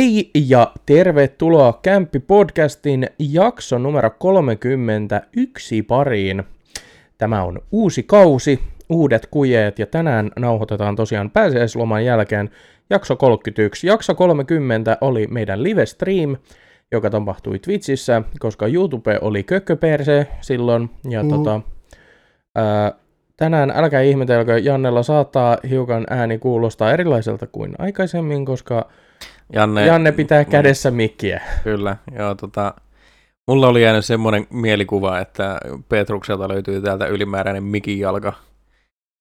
Hei ja tervetuloa Kämppi-podcastin jakso numero 31 pariin. Tämä on uusi kausi, uudet kujeet ja tänään nauhoitetaan tosiaan pääsiäisloman jälkeen jakso 31. Jakso 30 oli meidän live stream, joka tapahtui Twitchissä, koska YouTube oli kökköperse silloin. Ja mm. tota, ää, tänään älkää ihmetelkö, Jannella saattaa hiukan ääni kuulostaa erilaiselta kuin aikaisemmin, koska Janne, Janne pitää kädessä mikkiä. Kyllä, joo tota, mulla oli jäänyt semmoinen mielikuva, että Petrukselta löytyy täältä ylimääräinen mikin jalka.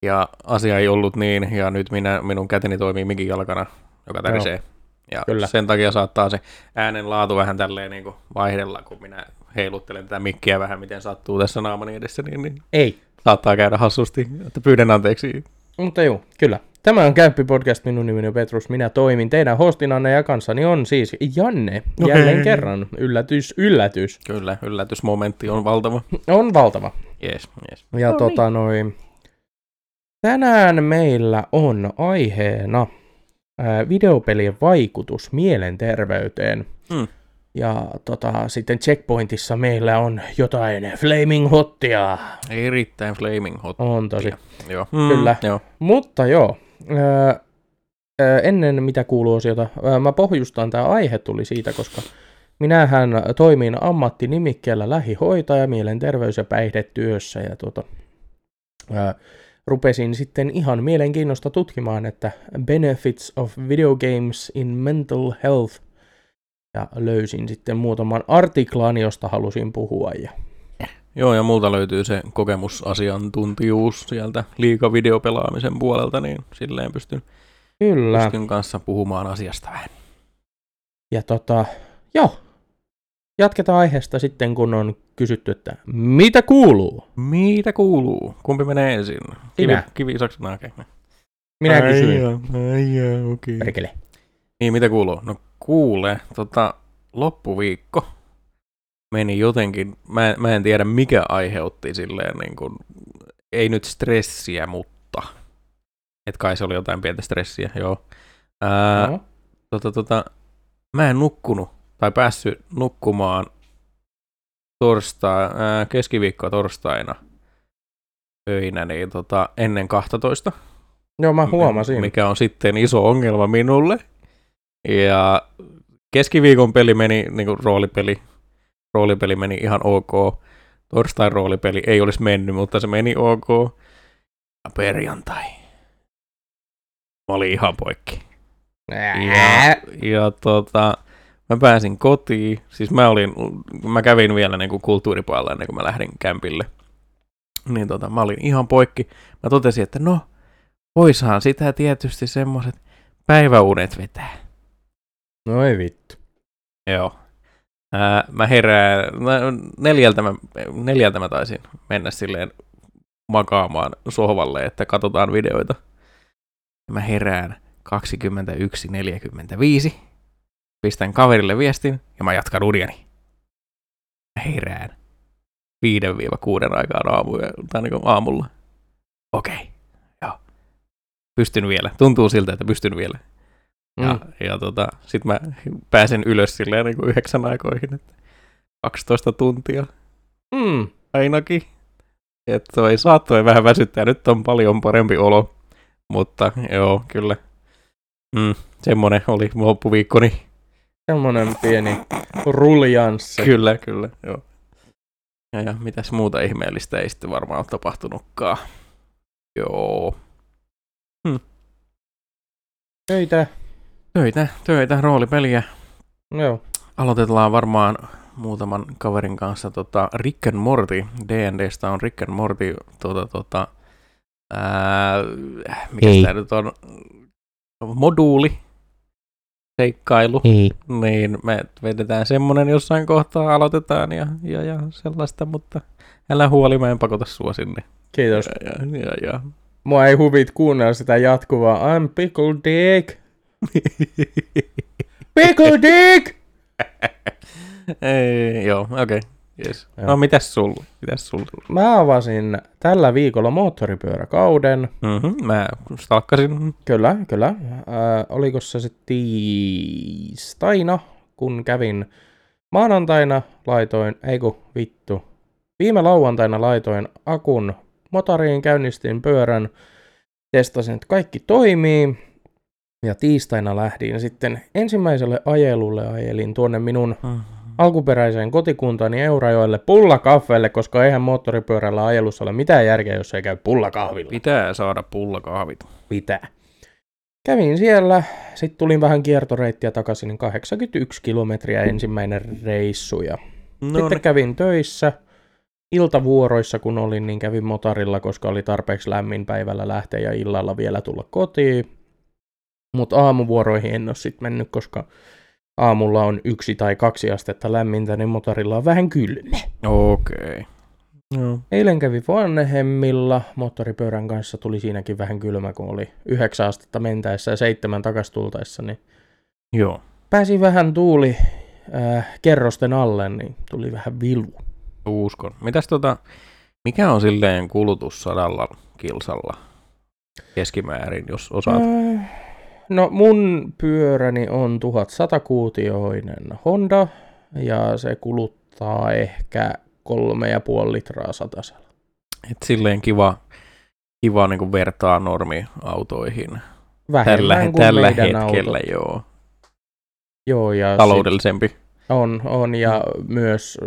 Ja asia ei ollut niin, ja nyt minä, minun käteni toimii mikin jalkana, joka tärisee. Joo. Ja Kyllä. sen takia saattaa se äänen laatu vähän tälleen niin kuin vaihdella, kun minä heiluttelen tätä mikkiä vähän, miten sattuu tässä naamani edessä, niin, niin ei. saattaa käydä hassusti, että pyydän anteeksi. Mutta joo, kyllä. Tämä on Kämppi Podcast, minun nimeni on Petrus, minä toimin teidän hostinanne ja kanssani on siis Janne, okay. jälleen kerran. Yllätys, yllätys. Kyllä, yllätysmomentti on valtava. On valtava. Yes, yes. Ja no, tota niin. noin, tänään meillä on aiheena ää, videopelien vaikutus mielenterveyteen. Mm. Ja tota, sitten checkpointissa meillä on jotain flaming hottia. Erittäin flaming hottia. On tosi. Joo. Mm, Kyllä. Joo. Mutta joo, ennen mitä kuuluu osiota, mä pohjustan, tämä aihe tuli siitä, koska minähän toimin ammattinimikkeellä lähihoitaja mielenterveys- ja päihdetyössä ja tuota, ää, rupesin sitten ihan mielenkiinnosta tutkimaan, että benefits of video games in mental health ja löysin sitten muutaman artiklan, josta halusin puhua. Ja... Joo, ja multa löytyy se kokemusasiantuntijuus sieltä liikavideopelaamisen puolelta, niin silleen pystyn, Kyllä. pystyn kanssa puhumaan asiasta vähän. Ja tota, joo, jatketaan aiheesta sitten, kun on kysytty, että mitä kuuluu? Mitä kuuluu? Kumpi menee ensin? Kivi, Minä. Kivi, saksana, okay. Minä ai kysyin. Ai okei. Okay. Perkele. Niin, mitä kuuluu? No kuule, tota, loppuviikko meni jotenkin, mä, mä en tiedä mikä aiheutti silleen niin kuin, ei nyt stressiä, mutta, et kai se oli jotain pientä stressiä, joo. Ää, no. tota, tota, mä en nukkunut tai päässyt nukkumaan torstai, ää, keskiviikkoa torstaina öinä niin tota, ennen 12. Joo, mä huomasin. Mikä on sitten iso ongelma minulle. Ja keskiviikon peli meni, niin kuin roolipeli, roolipeli meni ihan ok. Torstain roolipeli ei olisi mennyt, mutta se meni ok. Ja perjantai. Mä olin ihan poikki. Ja, ja tota, mä pääsin kotiin, siis mä olin, mä kävin vielä niin kuin kulttuuripuolella ennen kuin mä lähdin kämpille. Niin tota, mä olin ihan poikki. Mä totesin, että no, voishan sitä tietysti semmoset päiväunet vetää. No ei vittu. Joo. Ää, mä herään, neljältä mä, neljältä mä taisin mennä silleen makaamaan sohvalle, että katsotaan videoita. Mä herään 21.45 pistän kaverille viestin ja mä jatkan uniani. Mä herään 5-6 aikaan aamuja, tai niin aamulla. Okei, okay. joo. Pystyn vielä. Tuntuu siltä, että pystyn vielä. Mm. Ja, ja tota, sit mä pääsen ylös silleen niin kuin yhdeksän aikoihin, että 12 tuntia. Mm. Ainakin. Että toi saattoi vähän väsyttää. Nyt on paljon parempi olo. Mutta joo, kyllä. Mm, semmonen oli loppuviikkoni. Semmonen pieni ruljanssi. Kyllä, kyllä, joo. Ja, ja mitäs muuta ihmeellistä ei sitten varmaan ole tapahtunutkaan. Joo. Hm. Töitä. Töitä, töitä, roolipeliä. Joo. Aloitetaan varmaan muutaman kaverin kanssa tota, Rick and Morty. D&Dstä on Rick and Morty tota, tota, ää, mikä tämä nyt on? Moduuli, seikkailu, Ei. niin me vedetään semmonen jossain kohtaa, aloitetaan ja, ja, ja sellaista, mutta älä huoli, mä en pakota sua sinne. Kiitos. Ja, ja, ja, ja. Mua ei huvit kuunnella sitä jatkuvaa I'm pickle dick. pickle dick! ei, joo, okei. Okay. Yes. Joo. No mitäs sulla? Mitäs sulla? Mä avasin tällä viikolla moottoripyöräkauden. Mm-hmm, mä stalkkasin. Kyllä, kyllä. Äh, oliko se sitten tiistaina, kun kävin maanantaina laitoin, ei kun vittu, viime lauantaina laitoin akun motoriin, käynnistin pyörän, testasin, että kaikki toimii. Ja tiistaina lähdin sitten ensimmäiselle ajelulle ajelin tuonne minun alkuperäiseen kotikuntaani Eurajoelle pullakahvelle, koska eihän moottoripyörällä ajelussa ole mitään järkeä, jos ei käy pullakahvilla. Pitää saada pullakahvit. Pitää. Kävin siellä, sitten tulin vähän kiertoreittiä takaisin, niin 81 kilometriä ensimmäinen reissu. Ja No sitten niin. kävin töissä, iltavuoroissa kun olin, niin kävin motorilla, koska oli tarpeeksi lämmin päivällä lähteä ja illalla vielä tulla kotiin. Mutta aamuvuoroihin en ole sitten mennyt, koska aamulla on yksi tai kaksi astetta lämmintä, niin motorilla on vähän kylmä. Okei. Joo. Eilen kävi vanhemmilla, moottoripyörän kanssa tuli siinäkin vähän kylmä, kun oli yhdeksän astetta mentäessä ja seitsemän takas tultaessa, niin Joo. pääsi vähän tuuli äh, kerrosten alle, niin tuli vähän vilu. Uskon. Mitäs tota, mikä on silleen kulutus sadalla kilsalla keskimäärin, jos osaat? Äh, no mun pyöräni on 1100 kuutioinen Honda ja se kuluttaa ehkä kolme ja puoli litraa satasella. Et silleen kiva, kiva niin vertaa normiautoihin. Vähemmän Tällä, kuin tällä hetkellä, auto. joo. Joo, ja Taloudellisempi. On, on ja myös,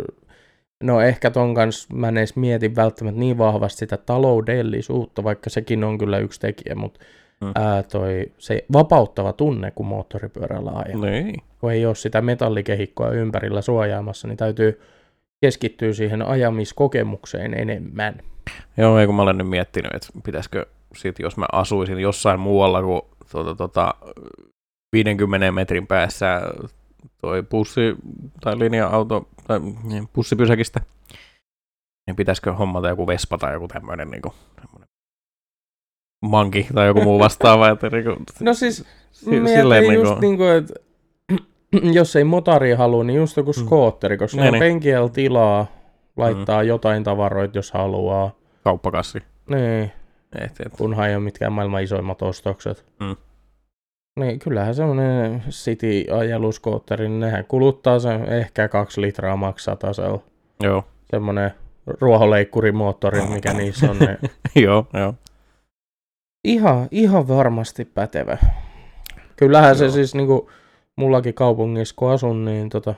no ehkä ton kanssa mä en edes mieti välttämättä niin vahvasti sitä taloudellisuutta, vaikka sekin on kyllä yksi tekijä, mutta Mm. Ää, toi, se vapauttava tunne, kun moottoripyörällä ajaa. Niin. Kun ei ole sitä metallikehikkoa ympärillä suojaamassa, niin täytyy keskittyä siihen ajamiskokemukseen enemmän. Joo, ei kun mä olen nyt miettinyt, että pitäisikö sit, jos mä asuisin jossain muualla kuin tuota, tuota, 50 metrin päässä toi bussi tai linja-auto tai niin, bussipysäkistä, niin pitäisikö hommata joku Vespa tai joku tämmöinen niin kuin, manki tai joku muu vastaava, että niin kuin, No siis si- silleen niin just kuin, niin kuin, että jos ei motari halua, niin just joku Mm. skootteri, koska Niin, on niin. penkiellä tilaa laittaa jotain tavaroita, jos haluaa. kauppakassi. Niin, Et, et. kunhan ei ole mitkään maailman isoimmat ostokset. Mm. Niin, kyllähän semmoinen City-ajeluskootteri, niin nehän kuluttaa sen ehkä kaksi litraa maksaa tasella. Joo, Semmoinen ruohonleikkurimoottori, mikä niissä on. Niin joo, joo. Ihan, ihan varmasti pätevä. Kyllähän se Joo. siis niinku, mullakin kaupungissa kun asun, niin tota,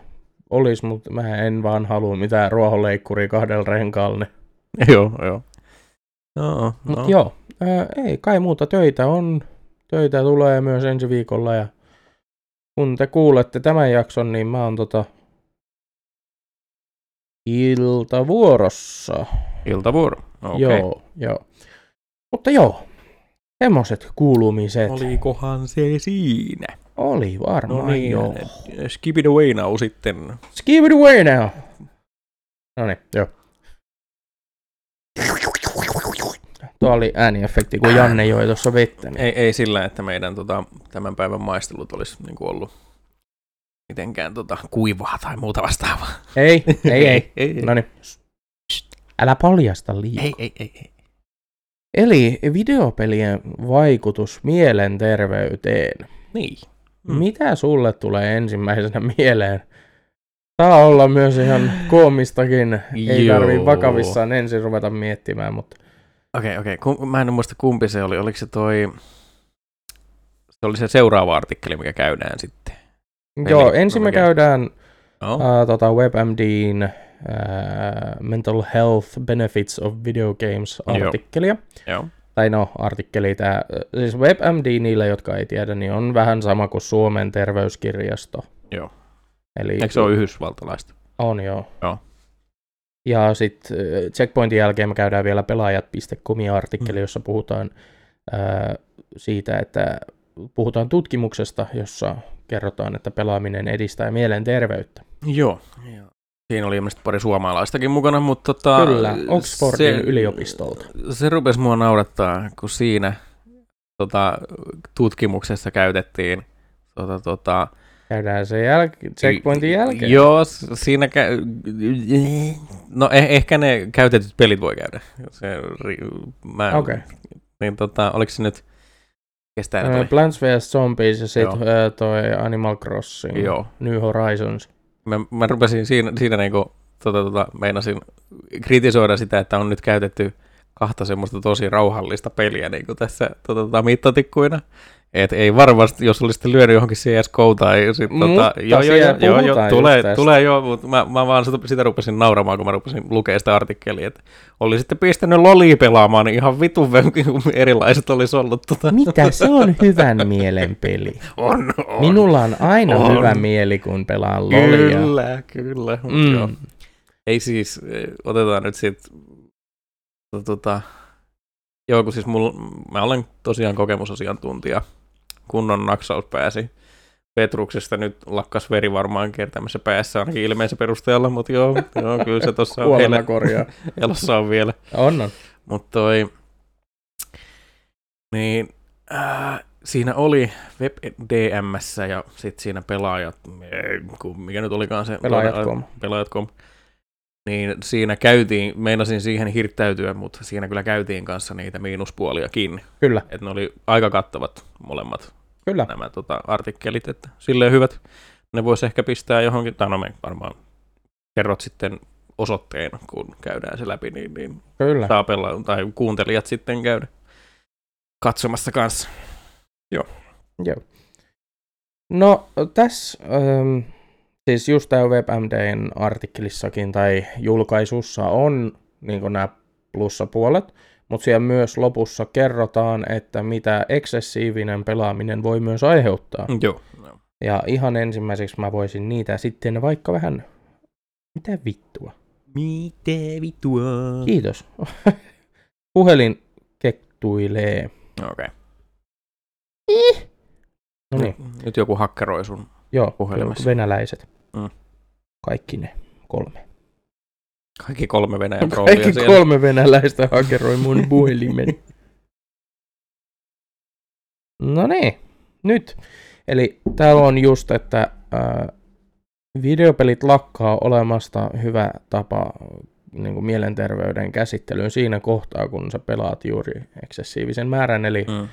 olisi, mutta mä en vaan halua mitään ruohonleikkuria kahdella renkaalla. Niin. joo, joo. Mut no. joo, ää, ei kai muuta töitä on. Töitä tulee myös ensi viikolla ja kun te kuulette tämän jakson, niin mä oon tota iltavuorossa. Iltavuoro. Okei. Joo, joo. Mutta joo, semmoset kuulumiset. Oli, Olikohan se siinä? Oli varmaan No niin, joo. skip it away now sitten. Give it away now. No niin, joo. Tuo oli ääniefekti, kun Janne joi tuossa vettä. Niin. Ei, ei sillä, että meidän tota, tämän päivän maistelut olisi niinku ollut mitenkään tota, kuivaa tai muuta vastaavaa. Ei, ei, ei. ei, No niin. Älä paljasta liikaa. ei, ei, ei, ei. Eli videopelien vaikutus mielenterveyteen. Niin. Mm. Mitä sulle tulee ensimmäisenä mieleen? Saa olla myös ihan koomistakin. Ei Joo. tarvii vakavissaan ensin ruveta miettimään, mutta Okei, okei. Ku- Mä en muista kumpi se oli. Oliko se toi... Se oli se seuraava artikkeli, mikä käydään sitten. joo, mikä- ensin me käydään Oh. uh, tota WebMDn uh, Mental Health Benefits of Video Games Joo. artikkelia. Joo. Tai no, artikkeli tää, siis WebMD niille, jotka ei tiedä, niin on vähän sama kuin Suomen terveyskirjasto. Joo. Eli Eikö se ole yhdysvaltalaista? On joo. Joo. Ja sitten checkpointin jälkeen me käydään vielä pelaajat.comin artikkeli, Mm. jossa puhutaan ää, siitä, että puhutaan tutkimuksesta, jossa kerrotaan, että pelaaminen edistää mielenterveyttä. Joo. Joo. Siinä oli ilmeisesti pari suomalaistakin mukana, mutta tota, Kyllä, Oxfordin yliopistolta. Se rupesi mua naurattaa, kun siinä tota, tutkimuksessa käytettiin tota, tota, Käydään sen jäl- checkpointin jälkeen. Joo, siinä käy... No eh- ehkä ne käytetyt pelit voi käydä. Se, ri- mä, Okei. Niin tota, oliko se nyt... Kestä Ö, tuli? Plants vs. Zombies ja sitten toi Animal Crossing. Joo. New Horizons. Mä, mä rupesin siinä, siinä niinku, tota, tota, meinasin kritisoida sitä, että on nyt käytetty kahta semmoista tosi rauhallista peliä niin kuin tässä tota, tota, mittatikkuina. Et ei varmasti, jos olisitte lyönyt johonkin CSK tai sit, tota, Mutta joo, joo, joo, joo, joo, tulee, tästä. tulee joo, mutta mä, mä vaan sitä, rupesin nauramaan, kun mä rupesin lukemaan sitä artikkelia, että olisitte pistänyt lolia pelaamaan, niin ihan vitun erilaiset olisi ollut. Tota. Mitä? Se on hyvän mielen peli. On, on. Minulla on aina On. hyvä mieli, kun pelaan lolia. Kyllä, kyllä. Mm. Joo. Mm. Ei siis, otetaan nyt sit, tota, joo kun siis mulla, mä olen tosiaan kokemusasiantuntija, kunnon naksaus pääsi Petruksesta nyt lakkas veri varmaan kertämässä päässä ainakin ilmeisen perusteella, mutta joo, joo kyllä se tuossa Kuolema korjaa. elossa on vielä. On, on. Mutta toi, niin äh, siinä oli WebDMS ja sitten siinä pelaajat, mikä nyt olikaan se? Pelaajat.com. Pelaajat.com. Niin siinä käytiin, meinasin siihen hirttäytyä, mutta siinä kyllä käytiin kanssa niitä miinuspuoliakin. Kyllä, Että ne oli aika kattavat molemmat kyllä. nämä tota, artikkelit, että silleen hyvät. Ne voisi ehkä pistää johonkin, tai no me varmaan kerrot sitten osoitteen, kun käydään se läpi, niin, niin Kyllä. saa pelaa, tai kuuntelijat sitten käydä katsomassa kanssa. Joo. No tässä, ähm, siis just tämä WebMDn artikkelissakin tai julkaisussa on niin nämä plussapuolet, mutta siellä myös lopussa kerrotaan, että mitä eksessiivinen pelaaminen voi myös aiheuttaa. Joo. Ja ihan ensimmäiseksi mä voisin niitä sitten vaikka vähän... Mitä vittua? Mitä vitua? Kiitos. Puhelin kettuilee. Okei. No niin, Nyt joku hakkeroi sun. joo, Puhelimessa. joo, venäläiset. Mm. Kaikki ne kolme. Kaikki kolme Venäjän trollia Kaikki siellä. kolme venäläistä hakeroi mun puhelimen. No niin, nyt. Eli täällä on just, että ää, videopelit lakkaa olemasta hyvä tapa niin kuin mielenterveyden käsittelyyn siinä kohtaa, kun sä pelaat juuri eksessiivisen määrän, eli Mm.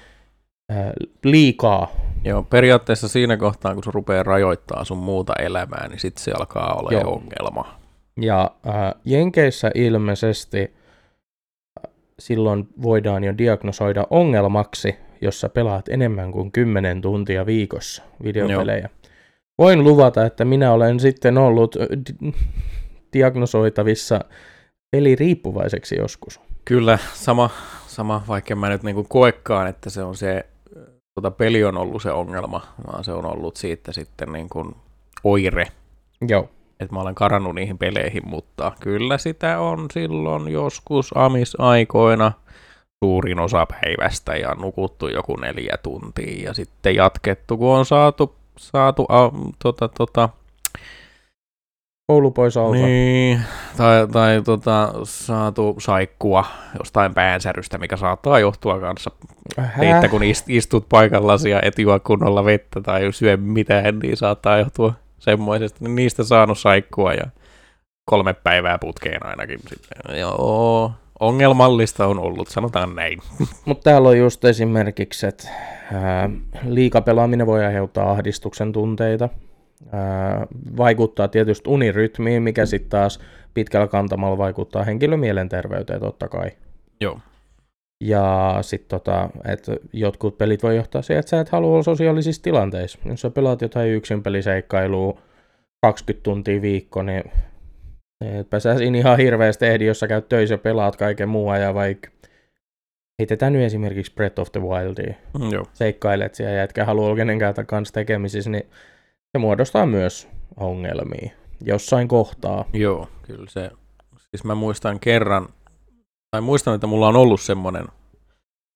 Liikaa. Joo, periaatteessa siinä kohtaa, kun se rupeaa rajoittaa sun muuta elämää, niin sitten se alkaa olla Joo. ongelma. Ja ää, Jenkeissä ilmeisesti silloin voidaan jo diagnosoida ongelmaksi, jos sä pelaat enemmän kuin 10 tuntia viikossa videopelejä. Voin luvata, että minä olen sitten ollut di- diagnosoitavissa peliriippuvaiseksi joskus. Kyllä, sama, sama vaikka mä nyt niinku koekaan, että se on se, tota, peli on ollut se ongelma, vaan se on ollut siitä sitten niinku oire, Joo, että mä olen karannut niihin peleihin, mutta kyllä sitä on silloin joskus amisaikoina suurin osa päivästä ja nukuttu joku neljä tuntia ja sitten jatkettu, kun on saatu, saatu a, tota, tota, koulu pois alta. niin, tai, tai tota, saatu saikkua jostain päänsärystä, mikä saattaa johtua kanssa siitä, kun ist, istut paikallasi ja et juo kunnolla vettä tai syö mitään, niin saattaa johtua semmoisesta. Niin niistä saanut saikkua ja kolme päivää putkeen ainakin. Sitten. Joo, ongelmallista on ollut, sanotaan näin. Mutta täällä on just esimerkiksi, että liikapelaaminen voi aiheuttaa ahdistuksen tunteita. Vaikuttaa tietysti unirytmiin, mikä sitten taas pitkällä kantamalla vaikuttaa henkilön mielenterveyteen totta kai. Joo. Ja sitten tota, että jotkut pelit voi johtaa siihen, että sä et halua olla sosiaalisissa tilanteissa. Jos sä pelaat jotain yksin peliseikkailua 20 tuntia viikko, niin etpä sä siinä ihan hirveästi ehdi, jos sä käyt töissä ja pelaat kaiken muu ajan, vaikka heitetään nyt esimerkiksi Breath of the Wildia. Mm, Joo. Seikkailet siellä ja etkä halua olla kenenkään kanssa tekemisissä, niin se muodostaa myös ongelmia jossain kohtaa. Joo, kyllä se. Siis mä muistan kerran, tai muistan, että mulla on ollut semmoinen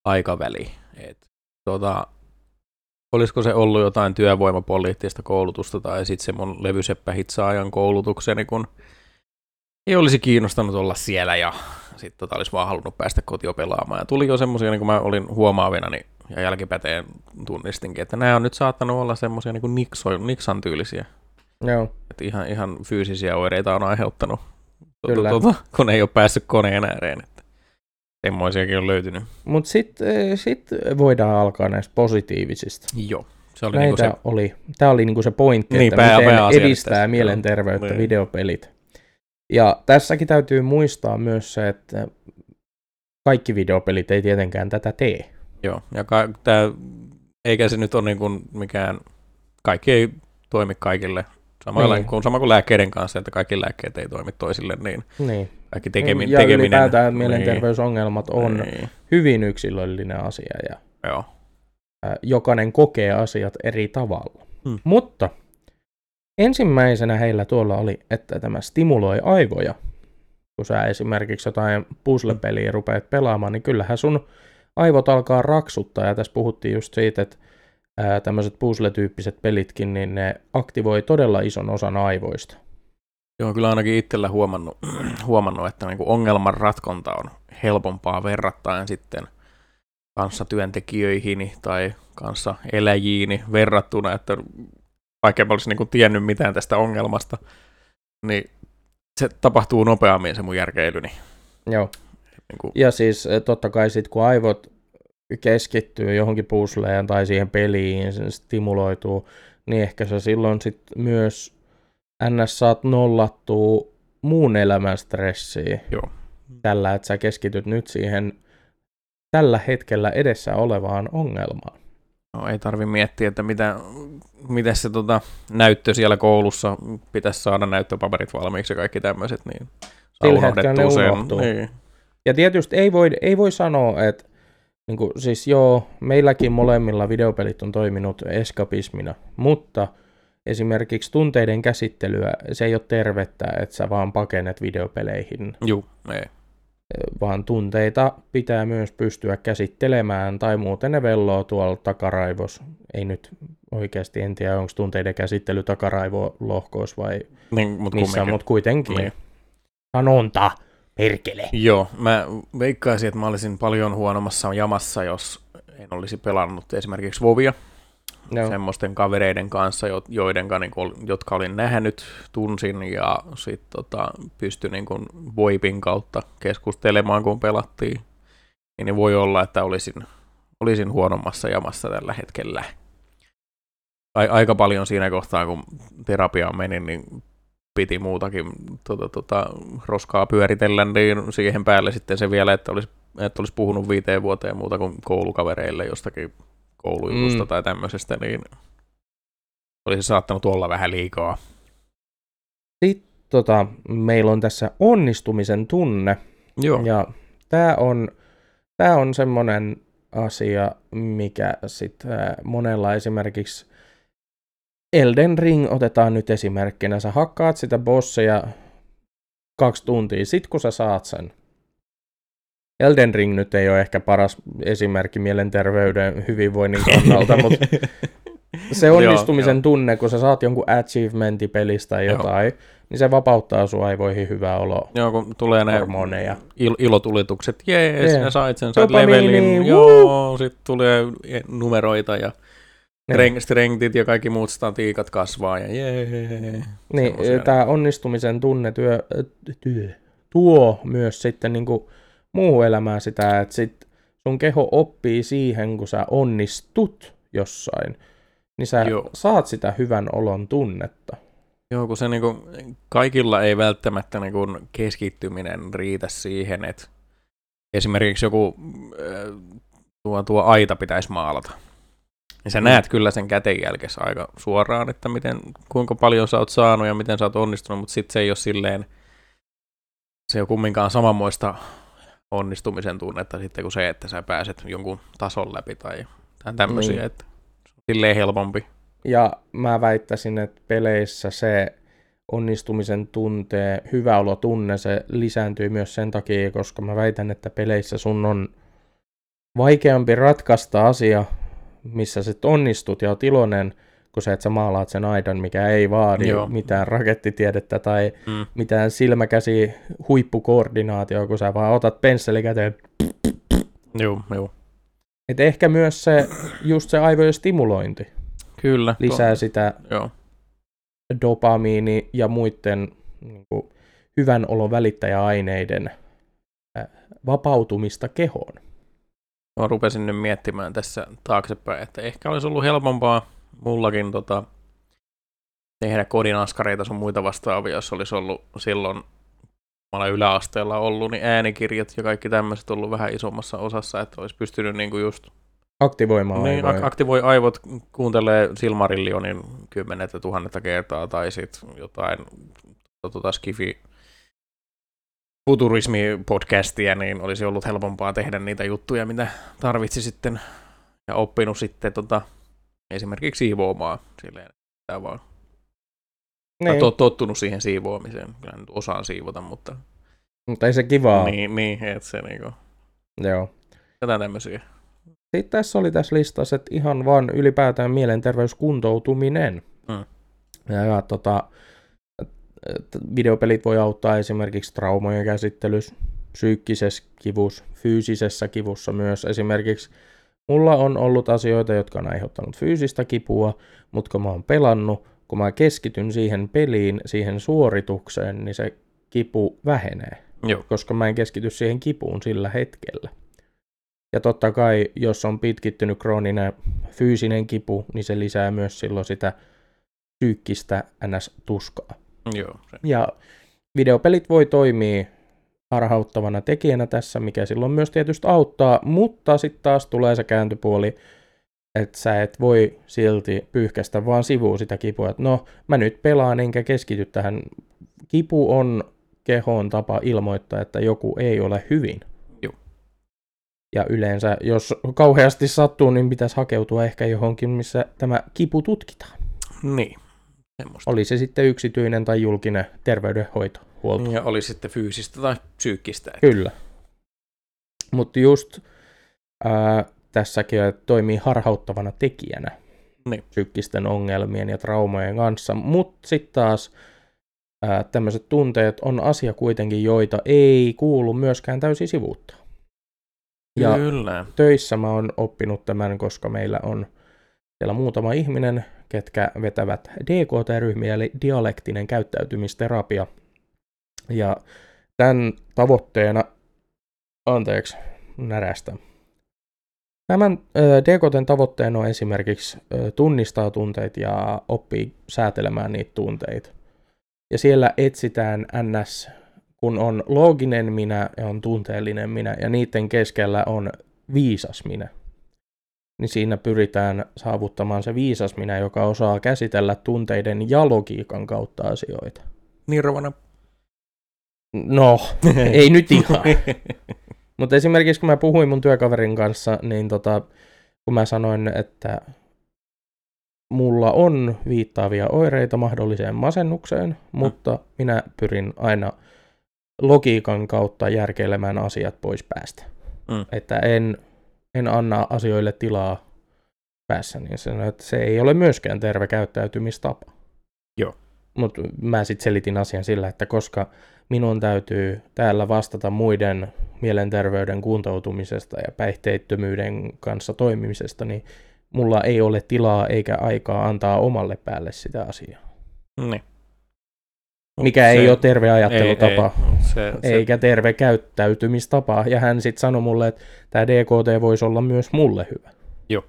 aikaväli, että tota, olisiko se ollut jotain työvoimapoliittista koulutusta tai sitten se mun levyseppä hitsaajan koulutukseni, kun ei olisi kiinnostanut olla siellä ja sitten tota olisi vaan halunnut päästä kotiin pelaamaan. Ja tuli jo semmoisia, niin kun mä olin huomaavina, niin ja jälkipäteen tunnistinkin, että nämä on nyt saattanut olla semmoisia niin Nixon, Nixon tyylisiä. Joo. Että ihan, ihan fyysisiä oireita on aiheuttanut, Kyllä. tuota, kun ei ole päässyt koneen ääreen. Että semmoisiakin on löytynyt. Mutta sitten sit voidaan alkaa näistä positiivisista. Joo. Se oli Näitä niinku se, oli, tämä oli niinku se pointti, Niin, että pää- miten pääasia edistää tässä, mielenterveyttä joo. Niin. videopelit. Ja tässäkin täytyy muistaa myös se, että kaikki videopelit ei tietenkään tätä tee. Joo. Ja ka- tää, eikä se nyt ole niin kuin mikään, kaikki ei toimi kaikille. Samalla Niin. niin. kuin, sama kuin lääkkeiden kanssa, että kaikki lääkkeet ei toimi toisille, niin Niin. kaikki tekemin, ja tekeminen. ylipäätään mielenterveysongelmat on Niin. hyvin yksilöllinen asia ja Joo. jokainen kokee asiat eri tavalla. Hmm. Mutta ensimmäisenä heillä tuolla oli, että tämä stimuloi aivoja. Kun sä esimerkiksi jotain puzzle-peliä rupeat pelaamaan, niin kyllähän sun aivot alkaa raksuttaa. Ja tässä puhuttiin just siitä, että tämmöiset puzzle-tyyppiset pelitkin, niin ne aktivoi todella ison osan aivoista. Joo, kyllä ainakin itsellä huomannut, huomannut että niin ongelman ratkonta on helpompaa verrattain sitten kanssa työntekijöihin tai kanssa eläjiini verrattuna, että vaikka en olisi niin kuin tiennyt mitään tästä ongelmasta, niin se tapahtuu nopeammin se mun järkeilyni. Joo. Niin kuin, Ja siis eh, totta kai sit kun aivot keskittyy johonkin puzzleen tai siihen peliin, se stimuloituu, niin ehkä sä silloin sit myös ns. saat nollattua muun elämän stressiä Joo. tällä, että sä keskityt nyt siihen tällä hetkellä edessä olevaan ongelmaan. no, ei tarvi miettiä, että mitä, mitä se tota, näyttö siellä koulussa pitäisi saada näyttöpaperit valmiiksi ja kaikki tämmöiset, niin Sillä hetkellä ne sen. unohtuu. Niin. Ja tietysti ei voi, ei voi sanoa, että niin kuin, siis joo, meilläkin molemmilla videopelit on toiminut eskapismina, mutta esimerkiksi tunteiden käsittelyä, se ei ole tervettä, että sä vaan pakenet videopeleihin, Juu, ei. vaan tunteita pitää myös pystyä käsittelemään, tai muuten ne velloo tuolla takaraivos. Ei nyt oikeasti, en tiedä, onko tunteiden käsittely takaraivolohkoissa vai Niin, mut missä, mutta kuitenkin. Niin. Sanonta, perkele. Joo, mä veikkaisin, että mä olisin paljon huonommassa jamassa, jos en olisi pelannut esimerkiksi Vovia Joo. semmoisten kavereiden kanssa, jo- joiden, niin kuin, jotka olin nähnyt, tunsin ja sitten tota, pystyi niin kuin Voipin kautta keskustelemaan, kun pelattiin. Niin voi olla, että olisin, olisin huonommassa jamassa tällä hetkellä. Ai, aika paljon siinä kohtaa, kun terapiaan menin, niin piti muutakin tota, tota, roskaa pyöritellä, niin siihen päälle sitten se vielä, että olisi, että olisi puhunut viiteen vuoteen muuta kuin koulukavereille jostakin koulujutusta Mm. mm. tai tämmöisestä, niin olisi saattanut olla vähän liikaa. Sitten tota, meillä on tässä onnistumisen tunne, Joo. ja tämä on, tää on semmoinen asia, mikä sitten monella esimerkiksi Elden Ring otetaan nyt esimerkkinä. Sä hakkaat sitä bosseja kaksi tuntia, sit kun sä saat sen. Elden Ring nyt ei ole ehkä paras esimerkki mielenterveyden hyvinvoinnin kannalta, mutta se onnistumisen Joo, tunne, kun sä saat jonkun achievementin pelistä tai Joo. jotain, niin se vapauttaa sun aivoihin hyvää oloa. Joo, kun tulee ne Hormoneja. il- ilotulitukset, jees, Jee. yeah. sait sen, sait levelin, woo! joo, sitten tulee numeroita ja Niin. Streng- strengtit ja kaikki muut statiikat kasvaa ja jee. Niin, tämä onnistumisen tunne työ, työ, tuo myös sitten niinku muuhun elämään sitä, että sit sun keho oppii siihen, kun sä onnistut jossain, niin sä Joo. saat sitä hyvän olon tunnetta. Joo, kun se niinku, kaikilla ei välttämättä niinku keskittyminen riitä siihen, että esimerkiksi joku äh, tuo, tuo aita pitäisi maalata. Niin sä näet kyllä sen kädenjälkessä aika suoraan, että miten, kuinka paljon sä oot saanut ja miten sä oot onnistunut, mutta sitten se ei ole silleen, se ei ole kumminkaan samanmoista onnistumisen tunnetta sitten kuin se, että sä pääset jonkun tason läpi tai tämmöisiä, Niin. että silleen helpompi. Ja mä väittäisin, että peleissä se onnistumisen tunte, hyvä olo tunne, se lisääntyy myös sen takia, koska mä väitän, että peleissä sun on vaikeampi ratkaista asia, missä sä onnistut ja oot iloinen, kun se, että sä maalaat sen aidan, mikä ei vaadi Joo. mitään rakettitiedettä tai Mm. mitään silmäkäsi huippukoordinaatioa, kun sä vaan otat pensseli käteen. Joo, joo. Et ehkä myös se, just se aivojen stimulointi Kyllä. lisää sitä To, joo. dopamiini ja muiden niin kuin, hyvän olon välittäjäaineiden vapautumista kehoon. Mä rupesin nyt miettimään tässä taaksepäin, että ehkä olisi ollut helpompaa mullakin tota, tehdä kodinaskareita sun muita vastaavia, jos olisi ollut silloin, mä olen yläasteella ollut, niin äänikirjat ja kaikki tämmöiset ollut vähän isommassa osassa, että olisi pystynyt niinku just Aktivoimaan niin, aivoja. ak- aktivoi aivot, kuuntelee Silmarillionin kymmenettä tuhannetta kertaa tai sitten jotain tota, skifi futurismi-podcastia, niin olisi ollut helpompaa tehdä niitä juttuja, mitä tarvitsi sitten ja oppinut sitten tota, esimerkiksi siivoamaan silleen, että vaan niin. to, tottunut siihen siivoamiseen. Kyllä nyt osaan siivota, mutta mutta ei se kivaa. niin, niin, että se niinku, Joo. jotain tämmöisiä. Sitten tässä oli tässä listassa, että ihan vaan ylipäätään mielenterveyskuntoutuminen. Mm. Ja, ja tota, videopelit voi auttaa esimerkiksi traumojen käsittelyssä, psyykkisessä kivussa, fyysisessä kivussa myös. Esimerkiksi mulla on ollut asioita, jotka on aiheuttanut fyysistä kipua, mutta kun mä oon pelannut, kun mä keskityn siihen peliin, siihen suoritukseen, niin se kipu vähenee Joo. koska mä en keskity siihen kipuun sillä hetkellä. Ja totta kai, jos on pitkittynyt krooninen fyysinen kipu, niin se lisää myös silloin sitä psyykkistä ns-tuskaa. Joo. Se. Ja videopelit voi toimia harhauttavana tekijänä tässä, mikä silloin myös tietysti auttaa, mutta sitten taas tulee se kääntöpuoli, että sä et voi silti pyyhkästä vaan sivuun sitä kipua, että no mä nyt pelaan enkä keskity tähän. Kipu on kehon tapa ilmoittaa, että joku ei ole hyvin. Joo. Ja yleensä, jos kauheasti sattuu, niin pitäisi hakeutua ehkä johonkin, missä tämä kipu tutkitaan. Niin. Semmosta. Oli se sitten yksityinen tai julkinen terveydenhoito, huolto. Ja oli sitten fyysistä tai psyykkistä. Kyllä. Mutta just ää, tässäkin että toimii harhauttavana tekijänä Niin. psyykkisten ongelmien ja traumojen kanssa, mutta sitten taas ää, tämmöiset tunteet on asia kuitenkin, joita ei kuulu myöskään täysin sivuuttaa. Ja Kyllä. töissä mä oon oppinut tämän, koska meillä on siellä muutama ihminen, ketkä vetävät DKT-ryhmiä, eli dialektinen käyttäytymisterapia. Ja tämän tavoitteena, anteeksi, närästä. Tämän DKTn tavoitteena on esimerkiksi tunnistaa tunteet ja oppii säätelemään niitä tunteita. Ja siellä etsitään NS, kun on looginen minä ja on tunteellinen minä, ja niiden keskellä on viisas minä. Niin siinä pyritään saavuttamaan se viisas minä, joka osaa käsitellä tunteiden ja logiikan kautta asioita. Nirvana. No, ei nyt ihan. Mutta esimerkiksi kun mä puhuin mun työkaverin kanssa, niin tota, kun mä sanoin, että mulla on viittaavia oireita mahdolliseen masennukseen, mutta minä pyrin aina logiikan kautta järkeilemään asiat pois päästä. Mm. Että en, en anna asioille tilaa päässä, niin sanoi, että se ei ole myöskään terve käyttäytymistapa. Joo. Mutta mä sitten selitin asian sillä, että koska minun täytyy täällä vastata muiden mielenterveyden kuntoutumisesta ja päihteettömyyden kanssa toimimisesta, niin mulla ei ole tilaa eikä aikaa antaa omalle päälle sitä asiaa. niin. Mikä ei ole terve ajattelutapa. Ei, se, se, eikä terve käyttäytymistapa. Ja hän sitten sanoi mulle, että tämä DKT voisi olla myös mulle hyvä. Joo.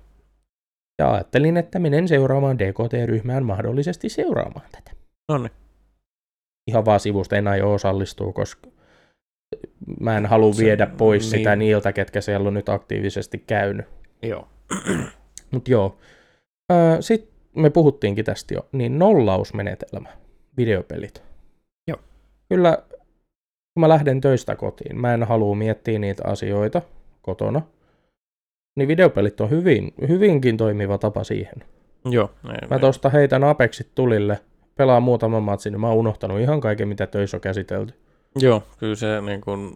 Ja ajattelin, että menen seuraamaan DKT-ryhmään mahdollisesti seuraamaan tätä. No niin. Ihan vaan sivusta en aio osallistua, koska mä en halua Se- viedä pois niin. sitä niiltä, ketkä siellä on nyt aktiivisesti käynyt. Joo. Mutta joo. Sitten me puhuttiinkin tästä jo, niin nollausmenetelmä, videopelit. Kyllä, kun mä lähden töistä kotiin, mä en halua miettiä niitä asioita kotona, niin videopelit on hyvin, hyvinkin toimiva tapa siihen. Joo. Ei, Mä tosta heitän Apexit tulille, pelaan muutaman matsin, niin mä oon unohtanut ihan kaiken, mitä töissä on käsitelty. Joo, kyllä se niin kun,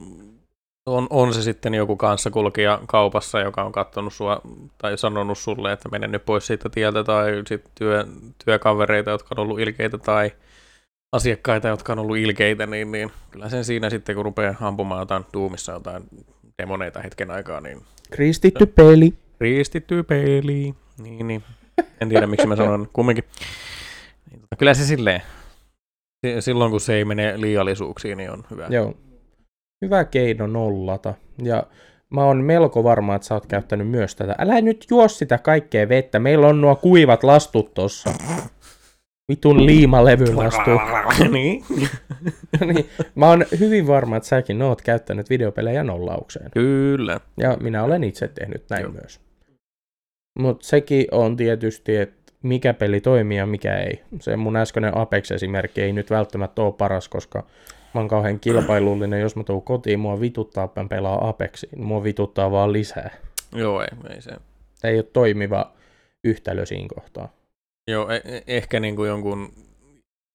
on, on se sitten joku kanssakulkija kaupassa, joka on katsonut sua tai sanonut sulle, että mene nyt pois siitä tieltä, tai sitten työ, työkavereita, jotka on ollut ilkeitä, tai asiakkaita, jotka on ollut ilkeitä, niin, niin kyllä sen siinä sitten, kun rupeaa ampumaan jotain duumissa jotain demoneita hetken aikaa, niin Kristitty peli. Kristitty peli. Niin, niin. En tiedä, miksi mä sanon kumminkin. Niin, tota, Kyllä se silleen, si- silloin kun se ei mene liiallisuuksiin, niin on hyvä. Joo. Hyvä keino nollata. Ja mä oon melko varma, että sä oot käyttänyt myös tätä. Älä nyt juo sitä kaikkea vettä. Meillä on nuo kuivat lastut tossa. Vitun liimalevylastu. niin. niin, mä oon hyvin varma, että säkin oot käyttänyt videopelejä nollaukseen. Kyllä. Ja minä olen itse tehnyt näin Joo. myös. Mutta sekin on tietysti, että mikä peli toimii ja mikä ei. Se mun äskeinen Apex-esimerkki ei nyt välttämättä ole paras, koska mä oon kauhean kilpailullinen. Jos mä tuun kotiin, mua vituttaa, että pelaa Apexiin. Mua vituttaa vaan lisää. Joo, ei, ei se. Ei ole toimiva yhtälö siinä kohtaa. Joo, e- e- ehkä niin kuin jonkun,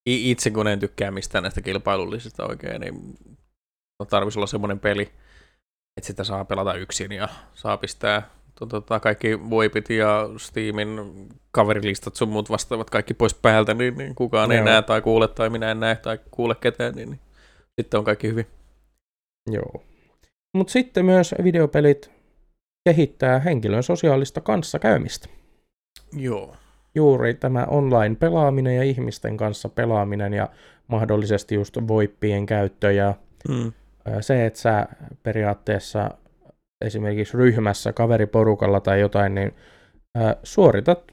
itse kun en tykkää mistään näistä kilpailullisista oikein, niin tarvitsisi olla semmoinen peli, että sitä saa pelata yksin ja saa pistää to- tota, kaikki voipit ja Steamin kaverilistat sun muut vastaavat kaikki pois päältä, niin, niin kukaan ei Joo. näe tai kuule tai minä en näe tai kuule ketään, niin, niin sitten on kaikki hyvin. Joo. Mutta sitten myös videopelit kehittää henkilön sosiaalista kanssakäymistä. Joo. Juuri tämä online-pelaaminen ja ihmisten kanssa pelaaminen ja mahdollisesti just voippien käyttö ja Mm. se, että sä periaatteessa esimerkiksi ryhmässä, kaveriporukalla tai jotain, niin suoritat,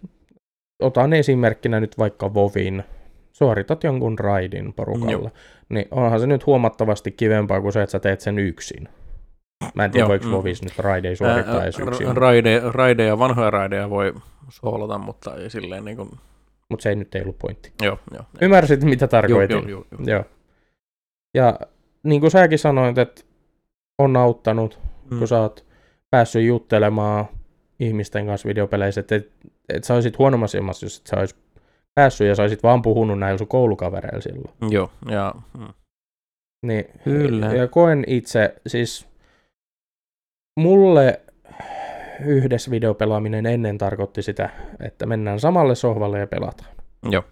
otan esimerkkinä nyt vaikka Vovin, suoritat jonkun raidin porukalla, Joo. niin onhan se nyt huomattavasti kivempaa kuin se, että sä teet sen yksin. Mä en tiedä, Joo, voiko mm. Vovis nyt raidei suorittaa Ää, edes yksin, ra- raide, raideja, vanhoja raideja voi soolata, mutta ei silleen niin kuin, mutta se ei nyt ei ollut pointti. joo, joo. Ymmärsit, mitä tarkoitin? joo, joo, joo. Joo. Ja niin kuin säkin sanoit, että on auttanut, Mm. kun sä oot päässyt juttelemaan ihmisten kanssa videopeleissä, että et, et sä olisit huonommassa ilmassa, jos et sä olisit päässyt ja sä olisit vaan puhunut näillä sun koulukavereilla silloin. Joo, ja mm. Niin, Kyllä. Ja koen itse, siis mulle yhdessä videopelaaminen ennen tarkoitti sitä, että mennään samalle sohvalle ja pelataan. Joo.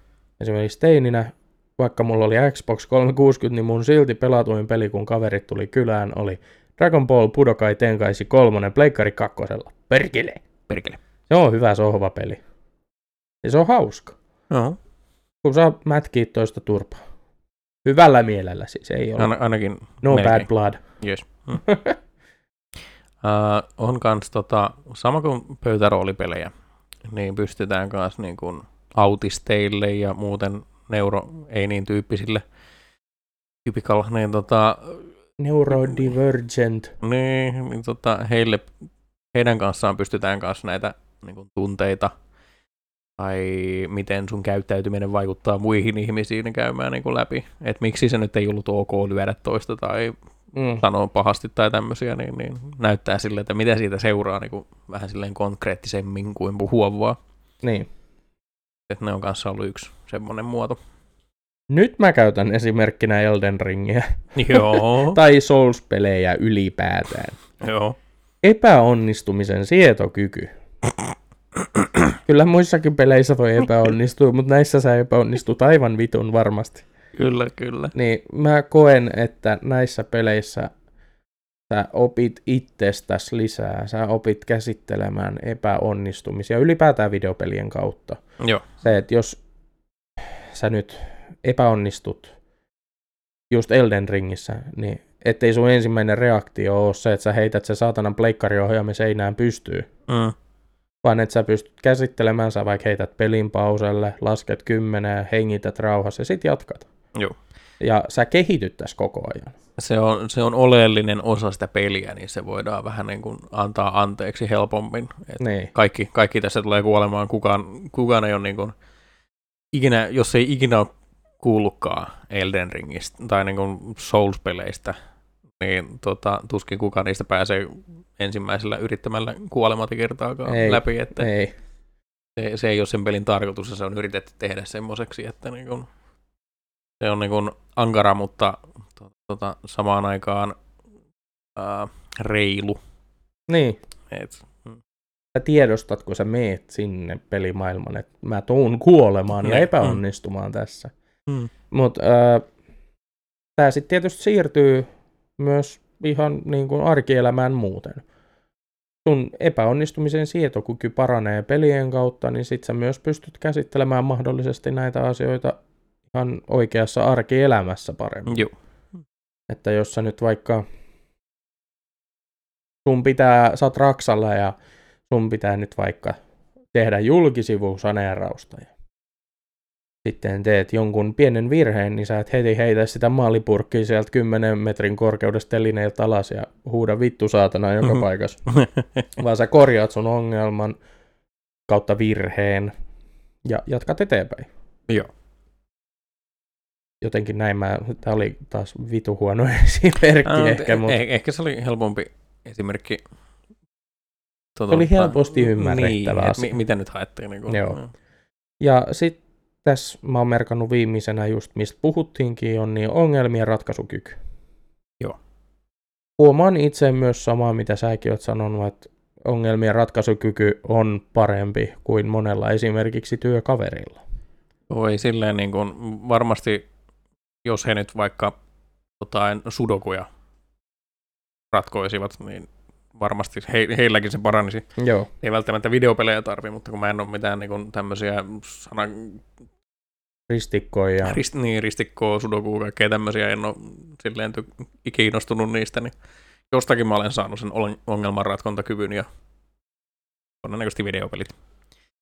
Esimerkiksi teininä, vaikka mulla oli Xbox 360, niin mun silti pelatuin peli, kun kaverit tuli kylään, oli Dragon Ball Budokai Tenkaichi 3 Pleikkari 2. Perkele! perkele. Se on hyvä sohvapeli. Ja se on hauska, Joo, kun saa mätkiä toista turpaa. Hyvällä mielellä siis, ei ole. Aina, ainakin no melkein. bad blood. Yes. Mm. uh, on kans tota, sama kuin pöytäroolipelejä, niin pystytään kans niin kuin autisteille ja muuten neuro ei niin tyyppisille typical, niin tota, Neurodivergent. niin, niin tota, heille, heidän kanssaan pystytään kanssa näitä niin kuin tunteita tai miten sun käyttäytyminen vaikuttaa muihin ihmisiin käymään niin kuin läpi. Että miksi se nyt ei ollut ok lyödä toista tai Mm. sanoo pahasti tai tämmöisiä, niin, niin näyttää sille, että mitä siitä seuraa niin kuin vähän silleen konkreettisemmin kuin puhua vaan. Niin. Että ne on kanssa ollut yksi semmoinen muoto. Nyt mä käytän esimerkkinä Elden Ringiä Joo, tai Souls-pelejä ylipäätään. joo. Epäonnistumisen sietokyky. Kyllä muissakin peleissä voi epäonnistua, mutta näissä sä epäonnistut aivan vitun varmasti. Kyllä, kyllä. Niin mä koen, että näissä peleissä sä opit itsestäsi lisää. Sä opit käsittelemään epäonnistumisia ylipäätään videopelien kautta. Joo, Se, että jos sä nyt epäonnistut just Elden Ringissä, niin ettei sun ensimmäinen reaktio ole se, että sä heität se saatanan pleikkariohjaamme seinään pystyy, mm. vaan että sä pystyt käsittelemään, sä vaikka heität pelin pauselle, lasket kymmenen, hengität rauhassa ja sit jatkat. Joo. Ja sä kehityt tässä koko ajan. Se, on, se on oleellinen osa sitä peliä, niin se voidaan vähän niin kuin antaa anteeksi helpommin. Et Niin. kaikki, kaikki tässä tulee kuolemaan, kukaan, kukaan ei ole niin kuin, ikinä, jos ei ikinä ole kuullutkaan Elden Ringistä tai niin kuin Souls-peleistä, niin tota, tuskin kukaan niistä pääsee ensimmäisellä yrittämällä kuolematta kertaakaan Ei, läpi, että Ei. se, se ei ole sen pelin tarkoitus ja se on yritetty tehdä semmoiseksi, että niin kuin, se on niin kuin ankara, mutta to, tota, samaan aikaan ää, reilu. Niin. Et, mm, Sä tiedostat, kun sä meet sinne pelimaailman, että mä tuun kuolemaan ja Niin, epäonnistumaan tässä. mm. Mutta tämä sitten tietysti siirtyy myös ihan niin kuin arkielämään muuten. sun epäonnistumisen sietokyky paranee pelien kautta, niin sit sä myös pystyt käsittelemään mahdollisesti näitä asioita ihan oikeassa arkielämässä paremmin. Joo. Että jos sä nyt vaikka sun pitää, sä oot Raksalla ja sun pitää nyt vaikka tehdä julkisivusaneerausta ja sitten teet jonkun pienen virheen, niin sä et heti heitä sitä maalipurkkiä sieltä 10 metrin korkeudesta telineiltä alas ja huuda vittu saatana joka Mhm. paikassa. Vaan sä korjaat sun ongelman kautta virheen ja jatkat eteenpäin. Joo. Jotenkin näin mä, tää oli taas vitu huono esimerkki Ah, ehkä, eh- mutta eh- ehkä se oli helpompi esimerkki. Se oli helposti ymmärrettävä niin, et asia. mi- mitä nyt haettiin? Niin kuin, Joo. Ja sitten tässä mä oon merkannut viimeisenä just, mistä puhuttiinkin, on niin ongelmien ratkaisukyky. Joo. Huomaan itse myös samaa, mitä säkin oot sanonut, että ongelmien ratkaisukyky on parempi kuin monella esimerkiksi työkaverilla. Voi silleen niin kuin, varmasti, jos he nyt vaikka jotain sudokuja ratkoisivat, niin varmasti he, heilläkin se paranisi. Joo. Ei välttämättä videopelejä tarvi, mutta kun mä en ole mitään niin tämmöisiä sana, Ristikkoja. Ja... rist, niin, ristikkoa, sudokua, kaikkea tämmöisiä, en ole silleen ty- kiinnostunut niistä, niin jostakin mä olen saanut sen ongelmanratkontakyvyn ja todennäköisesti videopelit.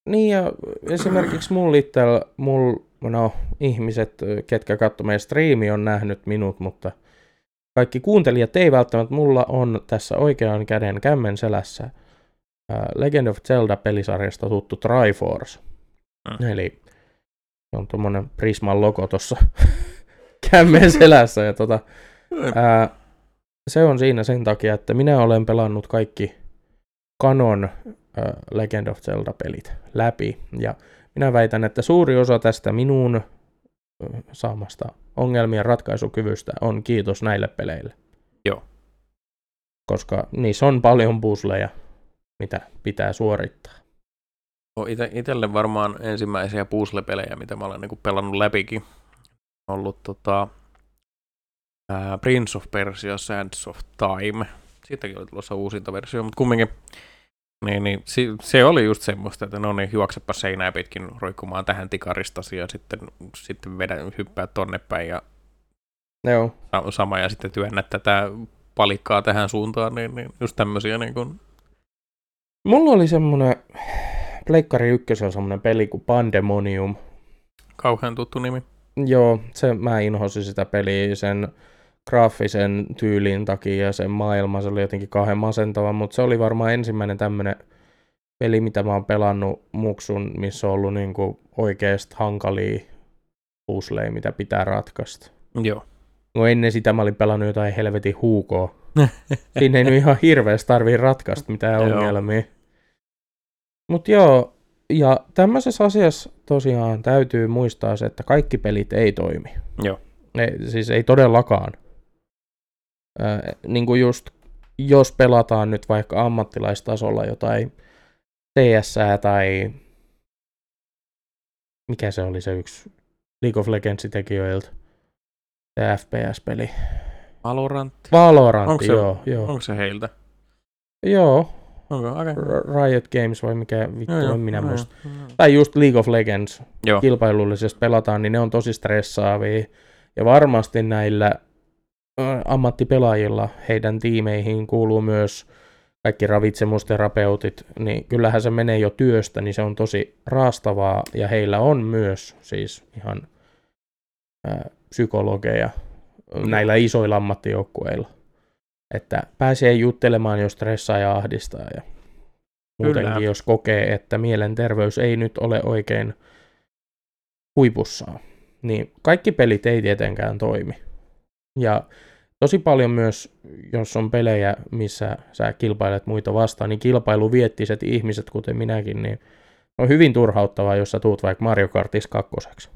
Niin ja esimerkiksi mulla itsellä, mul, no ihmiset, ketkä katsoo meidän striimi, on nähnyt minut, mutta kaikki kuuntelijat ei välttämättä. Mulla on tässä oikean käden kämmen selässä Legend of Zelda-pelisarjasta tuttu Triforce. Mm. Eli se on tuommoinen Prisman logo tuossa kämmen selässä. Ja tota, ää, se on siinä sen takia, että minä olen pelannut kaikki kanon äh, Legend of Zelda-pelit läpi. Ja minä väitän, että suuri osa tästä minun saamasta ongelmien ratkaisukyvystä on kiitos näille peleille. Joo. Koska niissä on paljon pusleja, mitä pitää suorittaa. On ite, itelle varmaan ensimmäisiä puzzle-pelejä, mitä mä olen niin pelannut läpikin, on ollut tota, ää, Prince of Persia Sands of Time. Siitäkin oli tulossa uusinta versio, mutta kumminkin niin, niin, si- se oli just semmoista, että no niin, juoksepa seinää pitkin roikkumaan tähän tikaristasi ja sitten, sitten vedä, hyppää tonne päin ja Joo. sa- sama ja sitten työnnät tätä palikkaa tähän suuntaan, niin, niin just tämmöisiä niin kuin, Mulla oli semmonen Pleikkari 1 on semmonen peli kuin Pandemonium. kauhean tuttu nimi. Joo, se, mä inhosin sitä peliä sen graafisen tyylin takia ja sen maailma, se oli jotenkin kauhean masentava, mutta se oli varmaan ensimmäinen tämmönen peli, mitä mä oon pelannut muksun, missä on ollut niinku oikeasti hankalia pusleja, mitä pitää ratkaista. Joo. No ennen sitä mä olin pelannut jotain helvetin huukoa. Siinä ei nyt ihan hirveästi tarvii ratkaista mitään Joo. ongelmia. Mut joo, ja tämmöisessä asiassa tosiaan täytyy muistaa se, että kaikki pelit ei toimi. Joo. Ei, siis ei todellakaan. Niin kuin just, jos pelataan nyt vaikka ammattilaistasolla jotain CS tai mikä se oli se yksi League of Legendsin tekijöiltä, se FPS-peli. Valorant. Valorant, Onko se- joo, joo. Onko se heiltä? Joo, Onko? Okei. R- Riot Games vai mikä vittu, Joo, joo, en minä joo, muista. joo, joo. Tai just League of Legends, Joo. kilpailullisesti pelataan, niin ne on tosi stressaavia. Ja varmasti näillä ammattipelaajilla, heidän tiimeihin kuuluu myös kaikki ravitsemusterapeutit, niin kyllähän se menee jo työstä, niin se on tosi raastavaa. Ja heillä on myös siis ihan ä, psykologeja näillä isoilla ammattijoukkueilla. Että pääsee juttelemaan, jos stressaa ja ahdistaa. Ja muutenkin, Kyllä. jos kokee, että mielenterveys ei nyt ole oikein huipussaan. Niin kaikki pelit ei tietenkään toimi. Ja tosi paljon myös, jos on pelejä, missä sä kilpailet muita vastaan, niin kilpailuviettiset ihmiset, kuten minäkin, niin on hyvin turhauttavaa, jos sä tuut vaikka Mario Kartis kakkoseksi.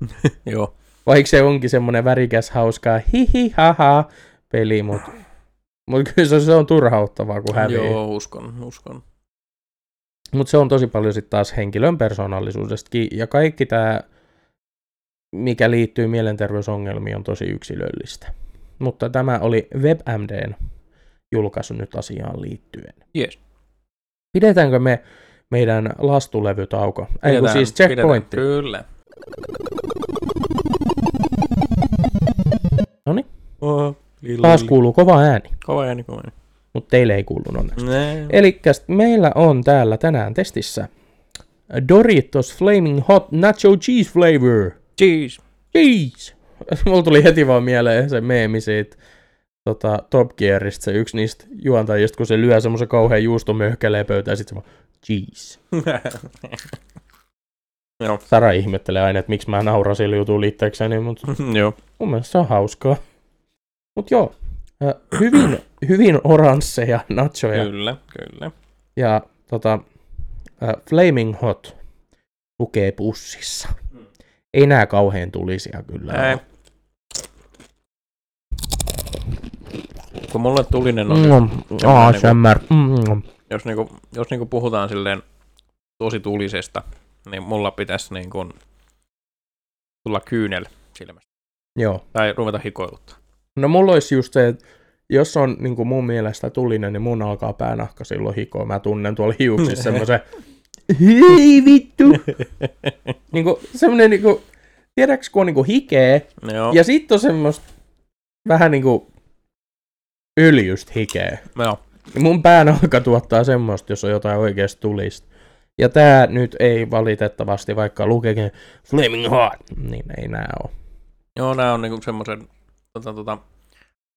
Joo. Vaikka se onkin semmoinen värikäs, hauskaa hihi haha peli, mutta mut kyllä se, se on turhauttavaa, kun hävii. Joo, uskon, uskon. Mutta se on tosi paljon sitten taas henkilön persoonallisuudestakin. Ja kaikki tämä, mikä liittyy mielenterveysongelmiin, on tosi yksilöllistä. Mutta tämä oli WebMDn julkaisu nyt asiaan liittyen. Yes. Pidetäänkö me meidän lastulevytauko? Ei kun Pidetään- siis pidetään- checkpointti. Kyllä. Noniin. Oh, Taas kuuluu kova ääni, Kova ääni, kova ääni. mutta teille ei kuulunut onneksi. Nee. Eli meillä on täällä tänään testissä Doritos Flaming Hot Nacho Cheese Flavor. Cheese. Cheese! Mulla tuli heti vaan mieleen se meemi siitä tota, Top Gearista, se yksi niistä juontajista, kun se lyö semmoisen kauhean juustomöhkäleen pöytään, ja sit se vaan cheese. Joo. Sara ihmettelee aina, että miksi mä nauran sillä jutulla itsekseni, mutta Joo. mun mielestä se on hauskaa. Mut joo, äh, hyvin, hyvin oransseja nachoja. Kyllä, kyllä. Ja tota, äh, Flaming Hot lukee pussissa. Ei nää kauhean tulisia kyllä. Ei. Kun mulle tulinen on, Mm, ASMR. Mm. jos, niinku, jos niinku puhutaan silleen tosi tulisesta, niin mulla pitäisi niinku tulla kyynel silmästä. Joo. Tai ruveta hikoiluttaa. No mulla olisi just se, että jos on niin kuin mun mielestä tulinen, niin mun alkaa päänahka silloin hikoa. Mä tunnen tuolla hiuksissa semmoisen hei vittu. niin kuin, semmoinen niin kuin, tiedätkö kun on niin kuin hikeä Joo. ja sitten on semmoista vähän niin kuin öljystä hikeä. Joo. Niin mun päänahka tuottaa semmoista, jos on jotain oikeasti tulista. Ja tää nyt ei valitettavasti, vaikka lukeekin Flaming Hot, niin ei nää oo. Joo, nää on niinku semmoisen tota, tota,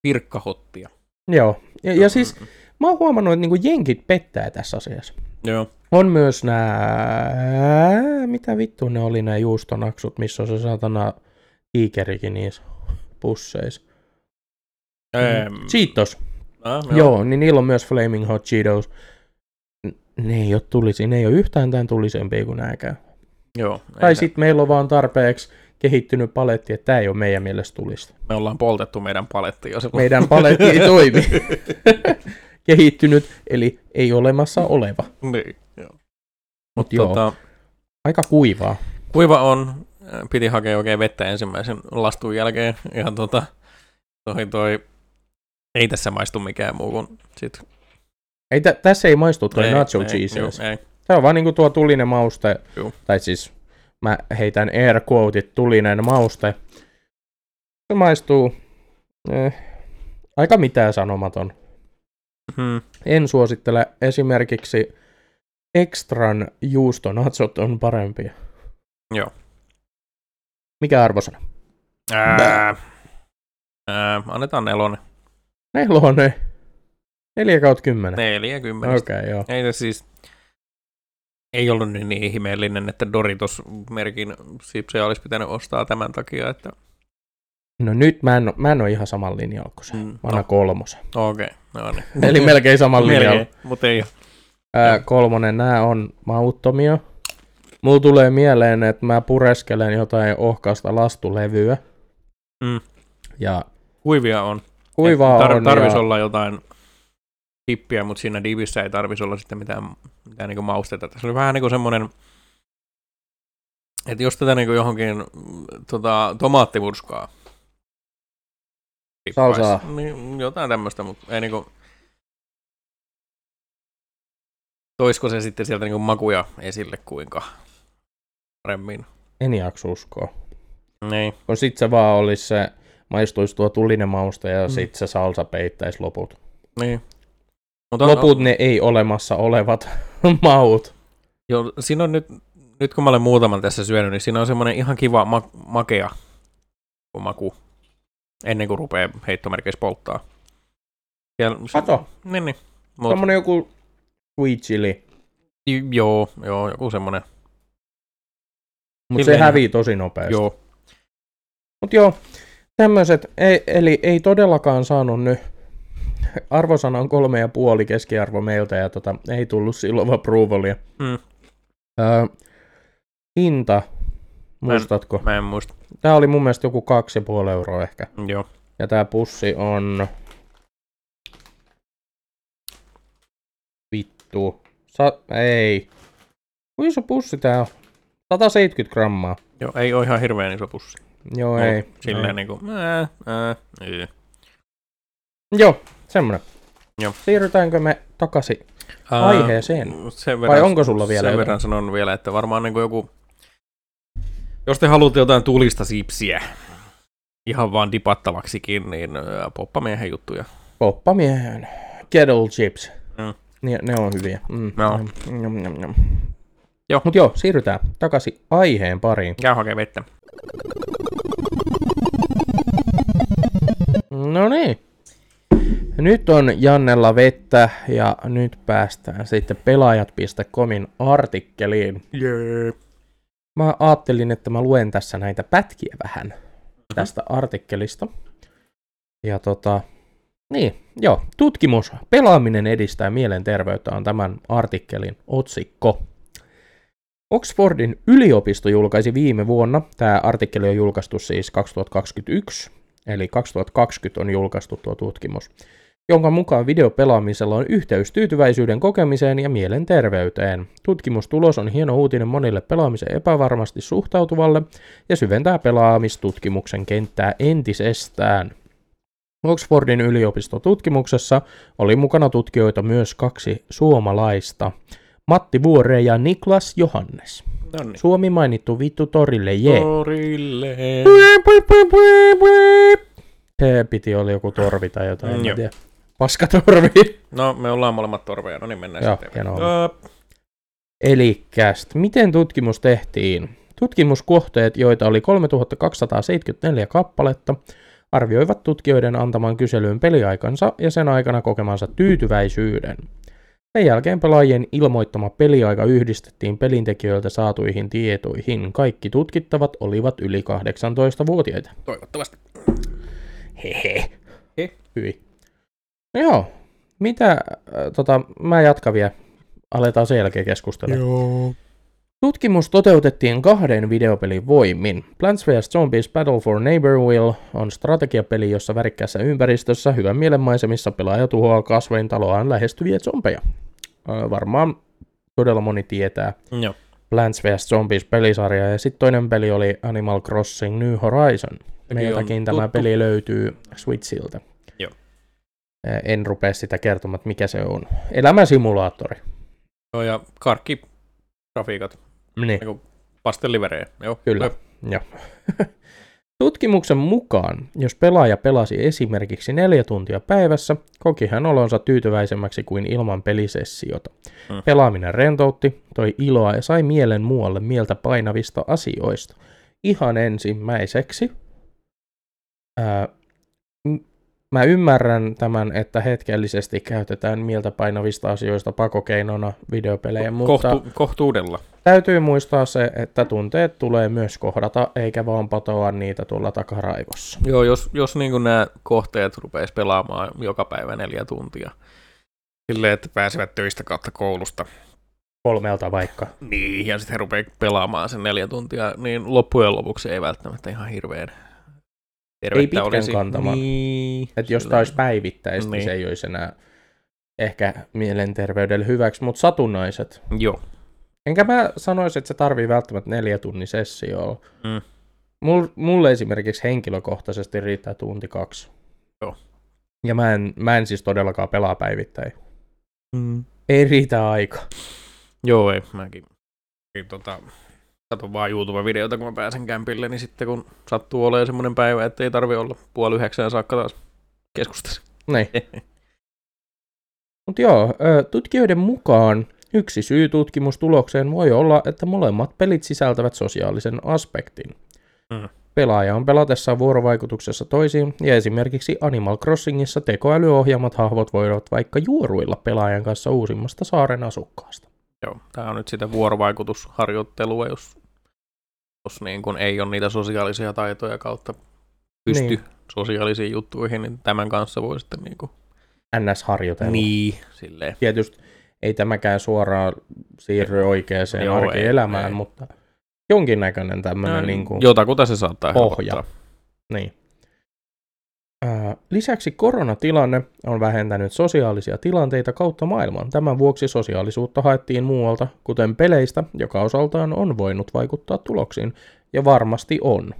pirkkahottia. Joo, ja, ja siis mä oon huomannut, että niinku jenkit pettää tässä asiassa. Joo. On myös nää, mitä vittu ne oli nämä juustonaksut, missä on se satana tiikerikin niissä pusseissa. Ähm, Cheetos, ah, joo. joo, niin niillä on myös Flaming Hot Cheetos. Ne ei ole tulisi, ne ei ole yhtään tämän tulisempia kuin nääkään. Joo. Tai sitten meillä on vaan tarpeeksi kehittynyt paletti, että tämä ei ole meidän mielestä tulista. Me ollaan poltettu meidän paletti jo silloin. Meidän paletti ei toimi. Kehittynyt, eli ei olemassa oleva. niin, joo. Mut joo, Tota, aika kuivaa. kuiva on, piti hakea oikein vettä ensimmäisen lastun jälkeen. Ja tota, toi, toi, ei tässä maistu mikään muu kuin sit. Ei, tä, tässä ei maistu toi ei, nacho ei, cheese. juu, edes. ei. Se on vaan niinku tuo tulinen mauste, Juu. tai siis mä heitän air quotet, tulinen mauste. Se maistuu eh, aika mitään sanomaton. Hmm. En suosittele esimerkiksi Extran juustonatsot on parempia. Joo. Mikä arvosana? Ää, ää, annetaan nelonen. Nelonen. 4 kautta 10. 40. Okei, okay, joo. Ei se siis, ei ollut niin, niin ihmeellinen, että Doritos-merkin sipsejä olisi pitänyt ostaa tämän takia, että No nyt mä en, mä en ole ihan saman linjalla kuin se. Mm, Mä annan no. kolmosen. okei, okay, no niin. Eli melkein saman linjalla. Mutta ei ole. Ää, kolmonen, nämä on mauttomia. Mulla tulee mieleen, että mä pureskelen jotain ohkaista lastulevyä. Mm. Ja Kuivia on. Kuivaa Tar- on. Tarvisi ja... olla jotain dippiä, mutta siinä divissä ei tarvisi olla sitten mitään, mitään niin maustetta. Se oli vähän niin kuin semmoinen, että jos tätä niin kuin johonkin tota, tomaattimurskaa Salsaa. Niin, jotain tämmöistä, mutta ei niinku... Toisko se sitten sieltä niinku makuja esille kuinka paremmin? En jaksa uskoa. Niin. Kun sit se vaan olisi se, maistuisi tuo tulinen mauste ja Mm. sit se salsa peittäisi loput. Niin. Mutta Loput ne ei olemassa olevat maut. Jo, siinä on nyt, nyt kun mä olen muutaman tässä syönyt, niin siinä on semmoinen ihan kiva ma- makea maku ennen kuin rupeaa heittomerkeissä polttaa. Siellä, Kato, Niin, niin. Mut, semmonen joku sweet chili. j- joo, joo, joku semmoinen. Mutta se hävii tosi nopeasti. Joo. Mut joo, tämmöiset, ei, eli ei todellakaan saanut nyt arvosana on kolme ja puoli keskiarvo meiltä ja tota, ei tullut silloin approvalia. Mm. Öö, hinta, muistatko? Mä en muista. Tää oli mun mielestä joku kaksi ja puoli euroa ehkä. Joo. Ja tää pussi on... Vittu. Sa- ei. Kuinka iso pussi tää on? 170 grammaa. Joo, ei ole ihan hirveän iso pussi. Joo, Mut ei. Silleen ei. niinku, ää, ää, ei. Joo, semmonen. Joo. Siirrytäänkö me takaisin Ää, aiheeseen. Sen Vai onko sulla vielä Sen jotain? verran sanon vielä, että varmaan niin joku... Jos te haluatte jotain tulista sipsiä, ihan vaan dipattavaksikin, niin ää, poppamiehen juttuja. Poppamiehen kettle chips. Mm. Ne, ne on hyviä. Mm. Joo. Njam, njam, njam. Joo. Mut joo, siirrytään takaisin aiheen pariin. Käy hakee vettä. No niin. Nyt on Jannella vettä ja nyt päästään sitten pelaajat.comin artikkeliin. Jee. Mä ajattelin, että mä luen tässä näitä pätkiä vähän tästä artikkelista. Ja tota, niin, joo, tutkimus, pelaaminen edistää mielenterveyttä on tämän artikkelin otsikko. Oxfordin yliopisto julkaisi viime vuonna, tämä artikkeli on julkaistu siis 2021, eli 2020 on julkaistu tuo tutkimus, jonka mukaan videopelaamisella on yhteys tyytyväisyyden kokemiseen ja mielenterveyteen. Tutkimustulos on hieno uutinen monille pelaamiseen epävarmasti suhtautuvalle ja syventää pelaamistutkimuksen kenttää entisestään. Oxfordin yliopistotutkimuksessa oli mukana tutkijoita myös kaksi suomalaista, Matti Vuore ja Niklas Johannes. No niin. Suomi mainittu vittu torille, jee. Torille. Se piti olla joku torvi tai jotain, Mm, en tiedä. Paskatorvi. No, me ollaan molemmat torveja, no niin mennään Joo, sitten. Öö, Elikäs, miten tutkimus tehtiin? Tutkimuskohteet, joita oli 3274 kappaletta, arvioivat tutkijoiden antaman kyselyyn peliaikansa ja sen aikana kokemansa tyytyväisyyden. Sen jälkeen pelaajien ilmoittama peliaika yhdistettiin pelintekijöiltä saatuihin tietoihin. Kaikki tutkittavat olivat yli 18-vuotiaita. toivottavasti. Hehe. He. Hyi. No joo, mitä, äh, tota, mä jatkan vielä. Aletaan sen jälkeen keskustella. Joo. Tutkimus toteutettiin kahden videopelin voimin. Plants vs. Zombies Battle for Neighborville on strategiapeli, jossa värikkäässä ympäristössä hyvän mielen maisemissa pelaaja tuhoaa kasvein taloaan lähestyviä zombeja. Ö, varmaan todella moni tietää Joo. Plants vs. Zombies pelisarja ja sitten toinen peli oli Animal Crossing New Horizon. Meiltäkin tämä tuttu. peli löytyy Switchiltä. Joo. En rupea sitä kertomaan, mikä se on. Elämäsimulaattori. Joo, ja karkki grafiikat, Niin. niinku pastelliverejä. Joo. Kyllä. Joo. Tutkimuksen mukaan, jos pelaaja pelasi esimerkiksi neljä tuntia päivässä, koki hän olonsa tyytyväisemmäksi kuin ilman pelisessiota. Mm. Pelaaminen rentoutti, toi iloa ja sai mielen muualle mieltä painavista asioista. Ihan ensimmäiseksi, ää, mä ymmärrän tämän, että hetkellisesti käytetään mieltä painavista asioista pakokeinona videopelejä, mutta Kohtu, kohtuudella. Täytyy muistaa se, että tunteet tulee myös kohdata, eikä vaan patoa niitä tuolla takaraivossa. Joo, jos, jos niin nämä kohteet rupeaisi pelaamaan joka päivä neljä tuntia, silleen, että pääsevät töistä kautta koulusta, Kolmelta vaikka. niin, ja sitten he rupeaa pelaamaan sen neljä tuntia, niin loppujen lopuksi ei välttämättä ihan hirveän tervettä pitkän olisi. kantama. Niin, Että jos tämä olisi päivittäistä, niin. Niin. se ei olisi enää ehkä mielenterveydelle hyväksi, mutta satunnaiset. Joo. Enkä mä sanoisi, että se tarvii välttämättä neljä tunnin sessioa. Mm. Mul, mulle esimerkiksi henkilökohtaisesti riittää tunti kaksi. Joo. Ja mä en, mä en siis todellakaan pelaa päivittäin. Mm. Ei riitä aika. Joo, ei. Mäkin mäkin tota, katson vaan YouTube-videota, kun mä pääsen kämpille, niin sitten kun sattuu olemaan semmoinen päivä, että ei tarvi olla puoli yhdeksään saakka taas keskustassa. Niin. Mutta joo, tutkijoiden mukaan yksi syy tutkimustulokseen voi olla, että molemmat pelit sisältävät sosiaalisen aspektin. Mm. Pelaaja on pelatessaan vuorovaikutuksessa toisiin, ja esimerkiksi Animal Crossingissa tekoälyohjaamat hahvot voivat vaikka juoruilla pelaajan kanssa uusimmasta saaren asukkaasta. Joo, tämä on nyt sitä vuorovaikutusharjoittelua, jos, jos niin kun ei ole niitä sosiaalisia taitoja kautta pysty Niin. sosiaalisiin juttuihin, niin tämän kanssa voi sitten niin kuin, NS-harjoitelu. niin, silleen. Tietysti ei tämäkään suoraan siirry oikeaan Joo, ei, arkielämään, ei. mutta jonkinnäköinen tämmöinen No, niin kuin... Jotakuta se saattaa pohja. helpottaa. Niin. Lisäksi koronatilanne on vähentänyt sosiaalisia tilanteita kautta maailman. Tämän vuoksi sosiaalisuutta haettiin muualta, kuten peleistä, joka osaltaan on voinut vaikuttaa tuloksiin. Ja varmasti on.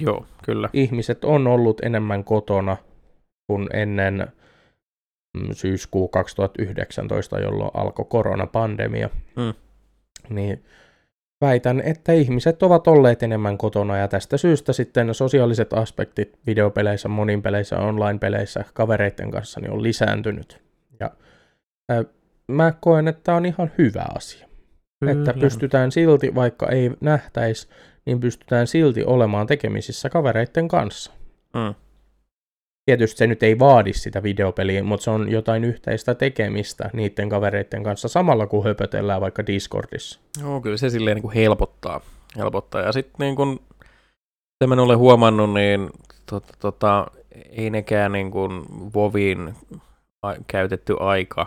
Joo, kyllä. Ihmiset on ollut enemmän kotona kuin ennen mm, syyskuu 2019, jolloin alkoi koronapandemia. Mm. Niin väitän, että ihmiset ovat olleet enemmän kotona ja tästä syystä sitten sosiaaliset aspektit videopeleissä, moninpeleissä, online-peleissä, kavereiden kanssa niin on lisääntynyt. Ja ää, mä koen, että on ihan hyvä asia. Että pystytään silti, vaikka ei nähtäisi, niin pystytään silti olemaan tekemisissä kavereiden kanssa. Mm. Tietysti se nyt ei vaadi sitä videopeliä, mutta se on jotain yhteistä tekemistä niiden kavereiden kanssa samalla kun höpötellään vaikka Discordissa. Joo, kyllä se silleen niin kuin helpottaa. helpottaa. Ja sitten niin kuin, mitä mä olen huomannut, niin tota, tota, ei nekään niin kuin Vovin käytetty aika,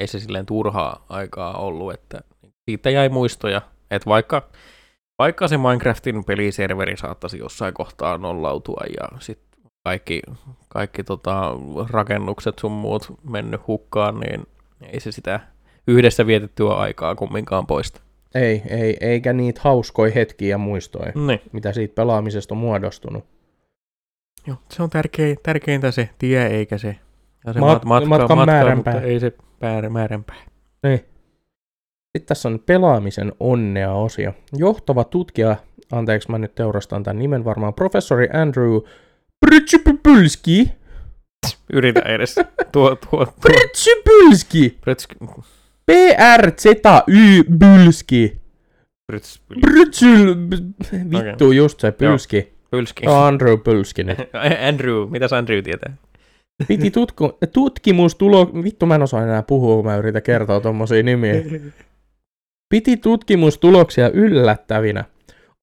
ei se silleen turhaa aikaa ollut, että siitä jäi muistoja, että vaikka, vaikka se Minecraftin peliserveri saattaisi jossain kohtaa nollautua ja sitten kaikki, kaikki tota, rakennukset sun muut mennyt hukkaan, niin ei se sitä yhdessä vietettyä aikaa kumminkaan poista. Ei, ei, eikä niitä hauskoja hetkiä ja muistoja, Niin. mitä siitä pelaamisesta on muodostunut. Joo, se on tärkein, tärkeintä se tie eikä se, ja se Mat- matkan määränpää. mutta ei se määrä, määränpää. Niin. Sitten tässä on pelaamisen onnea osio. Johtava tutkija, anteeksi mä nyt teurastan tämän nimen varmaan, professori Andrew Prytsypylski. Yritä edes. Tuo, tuo, tuo. P-R-Z-Y-Bylski. Prytsyl... Vittu, just se, Pylski. Pylski. On Andrew Pylski nyt. Andrew, mitäs Andrew tietää? Piti tutku, tutkimustulo... Vittu, mä en osaa enää puhua, kun mä yritän kertoa tommosia nimiä. Piti tutkimustuloksia yllättävinä.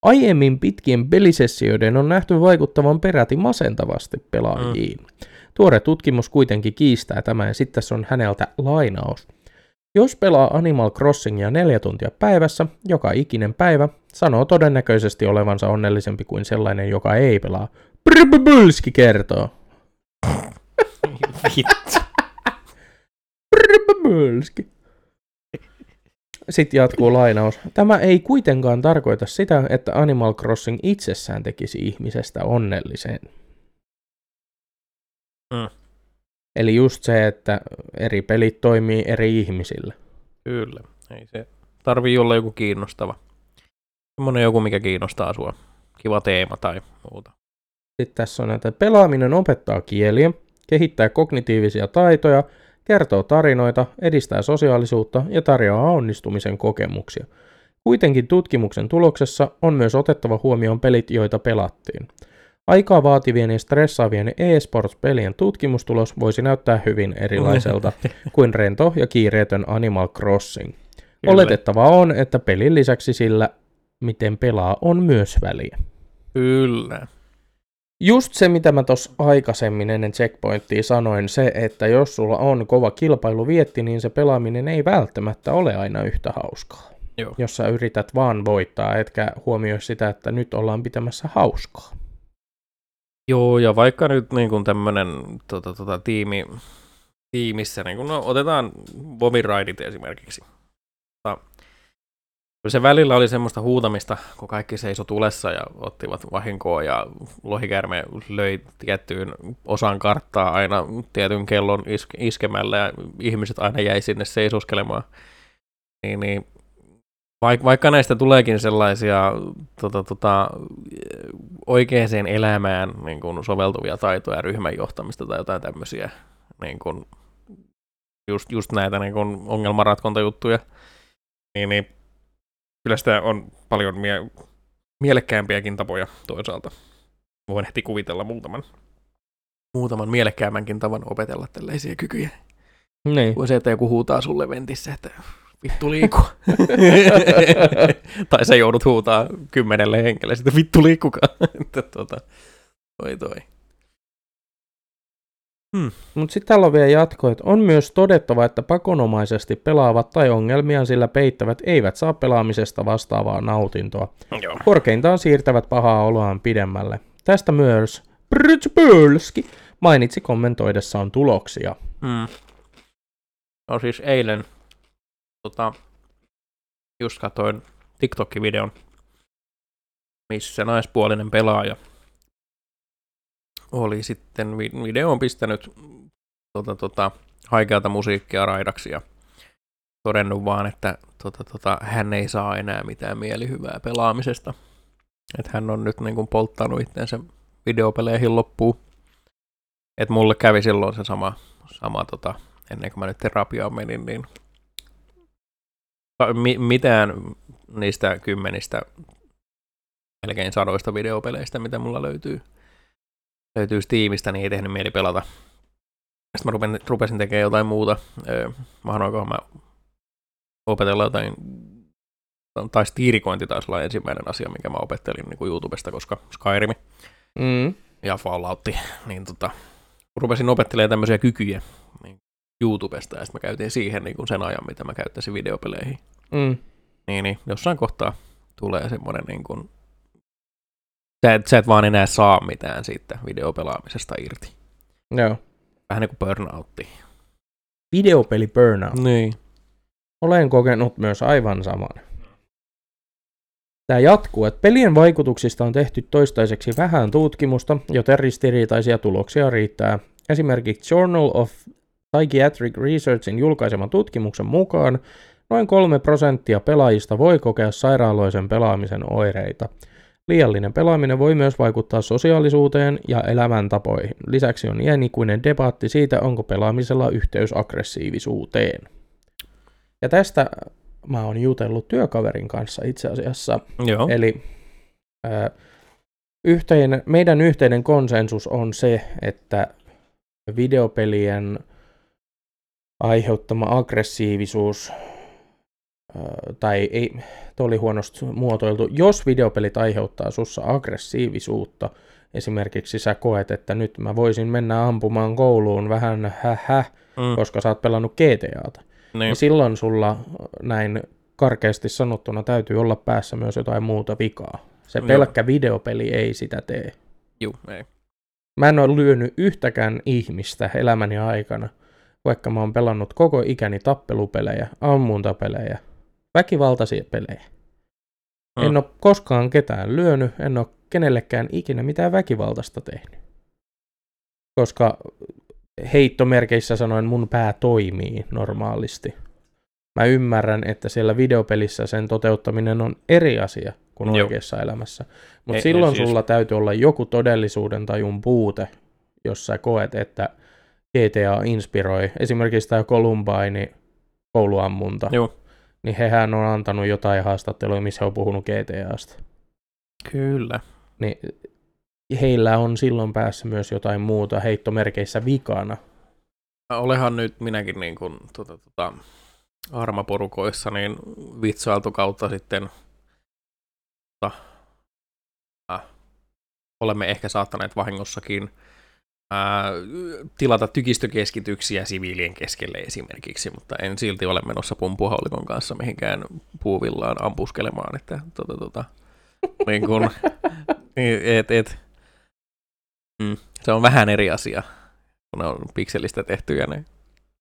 Aiemmin pitkien pelisessioiden on nähty vaikuttavan peräti masentavasti pelaajiin. Mm. Tuore tutkimus kuitenkin kiistää tämän ja sitten tässä on häneltä lainaus. Jos pelaa Animal Crossingia neljä tuntia päivässä, joka ikinen päivä, sanoo todennäköisesti olevansa onnellisempi kuin sellainen, joka ei pelaa. Brrbulski kertoo. Vittu. Brrbulski. Sitten jatkuu lainaus. Tämä ei kuitenkaan tarkoita sitä, että Animal Crossing itsessään tekisi ihmisestä onnellisen. Mm. Eli just se, että eri pelit toimii eri ihmisille. Kyllä. Ei se tarvii olla joku kiinnostava. Semmoinen joku, mikä kiinnostaa sua. Kiva teema tai muuta. Sitten tässä on näitä pelaaminen opettaa kieliä, kehittää kognitiivisia taitoja, kertoo tarinoita, edistää sosiaalisuutta ja tarjoaa onnistumisen kokemuksia. Kuitenkin tutkimuksen tuloksessa on myös otettava huomioon pelit, joita pelattiin. Aikaa vaativien ja stressaavien e-sports-pelien tutkimustulos voisi näyttää hyvin erilaiselta kuin rento ja kiireetön Animal Crossing. Kyllä. Oletettavaa on, että pelin lisäksi sillä, miten pelaa, on myös väliä. Kyllä. Just se, mitä mä tuossa aikaisemmin ennen checkpointtia sanoin, se, että jos sulla on kova kilpailuvietti, niin se pelaaminen ei välttämättä ole aina yhtä hauskaa. Joo. Jos sä yrität vaan voittaa, etkä huomioi sitä, että nyt ollaan pitämässä hauskaa. Joo, ja vaikka nyt niin kuin tämmöinen tota, tota, tiimi, tiimissä, niin kuin, no, otetaan Bomiridit esimerkiksi. Tota, kyllä se välillä oli semmoista huutamista, kun kaikki seisoi tulessa ja ottivat vahinkoa ja lohikärme löi tiettyyn osaan karttaa aina tietyn kellon iske- iskemällä ja ihmiset aina jäi sinne seisoskelemaan. Niin, niin Vaik- vaikka näistä tuleekin sellaisia tota, tota, oikeaan elämään niin kuin soveltuvia taitoja, ryhmän johtamista tai jotain tämmöisiä, niin kuin, just, just näitä niin kuin ongelmanratkontajuttuja, niin, niin kyllä sitä on paljon mie- mielekkäämpiäkin tapoja toisaalta. Voin heti kuvitella muutaman, muutaman mielekkäämmänkin tavan opetella tällaisia kykyjä. Niin. Kuin se, että joku huutaa sulle ventissä, että vittu liiku. tai sä joudut huutaa kymmenelle henkilölle, sitten vittu liikkukaa. että tota, toi toi. Mutta sitten täällä on vielä jatko, että on myös todettava, että pakonomaisesti pelaavat tai ongelmiaan sillä peittävät eivät saa pelaamisesta vastaavaa nautintoa. Joo. Korkeintaan siirtävät pahaa oloaan pidemmälle. Tästä myös Britsbölski mainitsi kommentoidessaan tuloksia. Mm. No siis eilen tota, just katsoin TikTok-videon, missä naispuolinen pelaaja oli sitten, vi- video on pistänyt tota, tota, haikeata musiikkia raidaksi ja todennut vaan, että tota, tota, hän ei saa enää mitään mielihyvää pelaamisesta. Että hän on nyt niin kuin polttanut itseensä videopeleihin loppuun. Että mulle kävi silloin se sama, sama tota, ennen kuin mä nyt terapiaan menin, niin mi- mitään niistä kymmenistä, melkein sadoista videopeleistä, mitä mulla löytyy, löytyy Steamista, niin ei tehnyt mieli pelata. Sitten mä rupesin, rupesin tekemään jotain muuta. Öö, mahdoinkohan mä opetella jotain, tai stiirikointi taisi olla ensimmäinen asia, mikä mä opettelin niin kuin YouTubesta, koska Skyrim Mm. ja Fallout, niin tota, rupesin opettelemaan tämmöisiä kykyjä niin YouTubesta, ja sitten mä käytin siihen niin kuin sen ajan, mitä mä käyttäisin videopeleihin. Mm. Niin, niin jossain kohtaa tulee semmoinen niin kuin, sä et, sä et vaan enää saa mitään siitä videopelaamisesta irti. Joo. Vähän niin kuin burnoutti. Videopeli burnout. Niin. Olen kokenut myös aivan saman. Tämä jatkuu, että pelien vaikutuksista on tehty toistaiseksi vähän tutkimusta, joten ristiriitaisia tuloksia riittää. Esimerkiksi Journal of Psychiatric Researchin julkaiseman tutkimuksen mukaan noin 3 prosenttia pelaajista voi kokea sairaaloisen pelaamisen oireita. Liiallinen pelaaminen voi myös vaikuttaa sosiaalisuuteen ja elämäntapoihin. Lisäksi on iänikuinen debatti siitä, onko pelaamisella yhteys aggressiivisuuteen. Ja tästä mä oon jutellut työkaverin kanssa itse asiassa. Joo. Eli ää, yhteinen, meidän yhteinen konsensus on se, että videopelien aiheuttama aggressiivisuus, tai ei, toi oli huonosti muotoiltu, jos videopelit aiheuttaa sussa aggressiivisuutta, esimerkiksi sä koet, että nyt mä voisin mennä ampumaan kouluun vähän hähä, mm. koska sä oot pelannut GTAta, niin. niin silloin sulla näin karkeasti sanottuna täytyy olla päässä myös jotain muuta vikaa. Se Joo. pelkkä videopeli ei sitä tee. Juu, ei. Mä en ole lyönyt yhtäkään ihmistä elämäni aikana, vaikka mä oon pelannut koko ikäni tappelupelejä, ammuntapelejä, väkivaltaisia pelejä. Mm. En ole koskaan ketään lyönyt, en ole kenellekään ikinä mitään väkivaltaista tehnyt. Koska heittomerkeissä sanoen mun pää toimii normaalisti. Mä ymmärrän, että siellä videopelissä sen toteuttaminen on eri asia kuin Joo. oikeassa elämässä. Ei- Mutta ei silloin siis- sulla täytyy olla joku todellisuuden tajun puute, jos sä koet, että GTA inspiroi. Esimerkiksi tämä Columbine kouluammunta. Joo. Niin hehän on antanut jotain haastatteluja, missä he on puhunut GTAsta. Kyllä. Niin heillä on silloin päässä myös jotain muuta heittomerkeissä vikana. Olehan nyt minäkin niin kuin, tota, tota, armaporukoissa niin vitsailtu kautta sitten tota, äh, olemme ehkä saattaneet vahingossakin tilata tykistökeskityksiä siviilien keskelle esimerkiksi, mutta en silti ole menossa pumpuhaulikon kanssa mihinkään puuvillaan ampuskelemaan, että tota, tota, niin kun, niin, et, et, mm, se on vähän eri asia, kun ne on pikselistä tehtyjä ne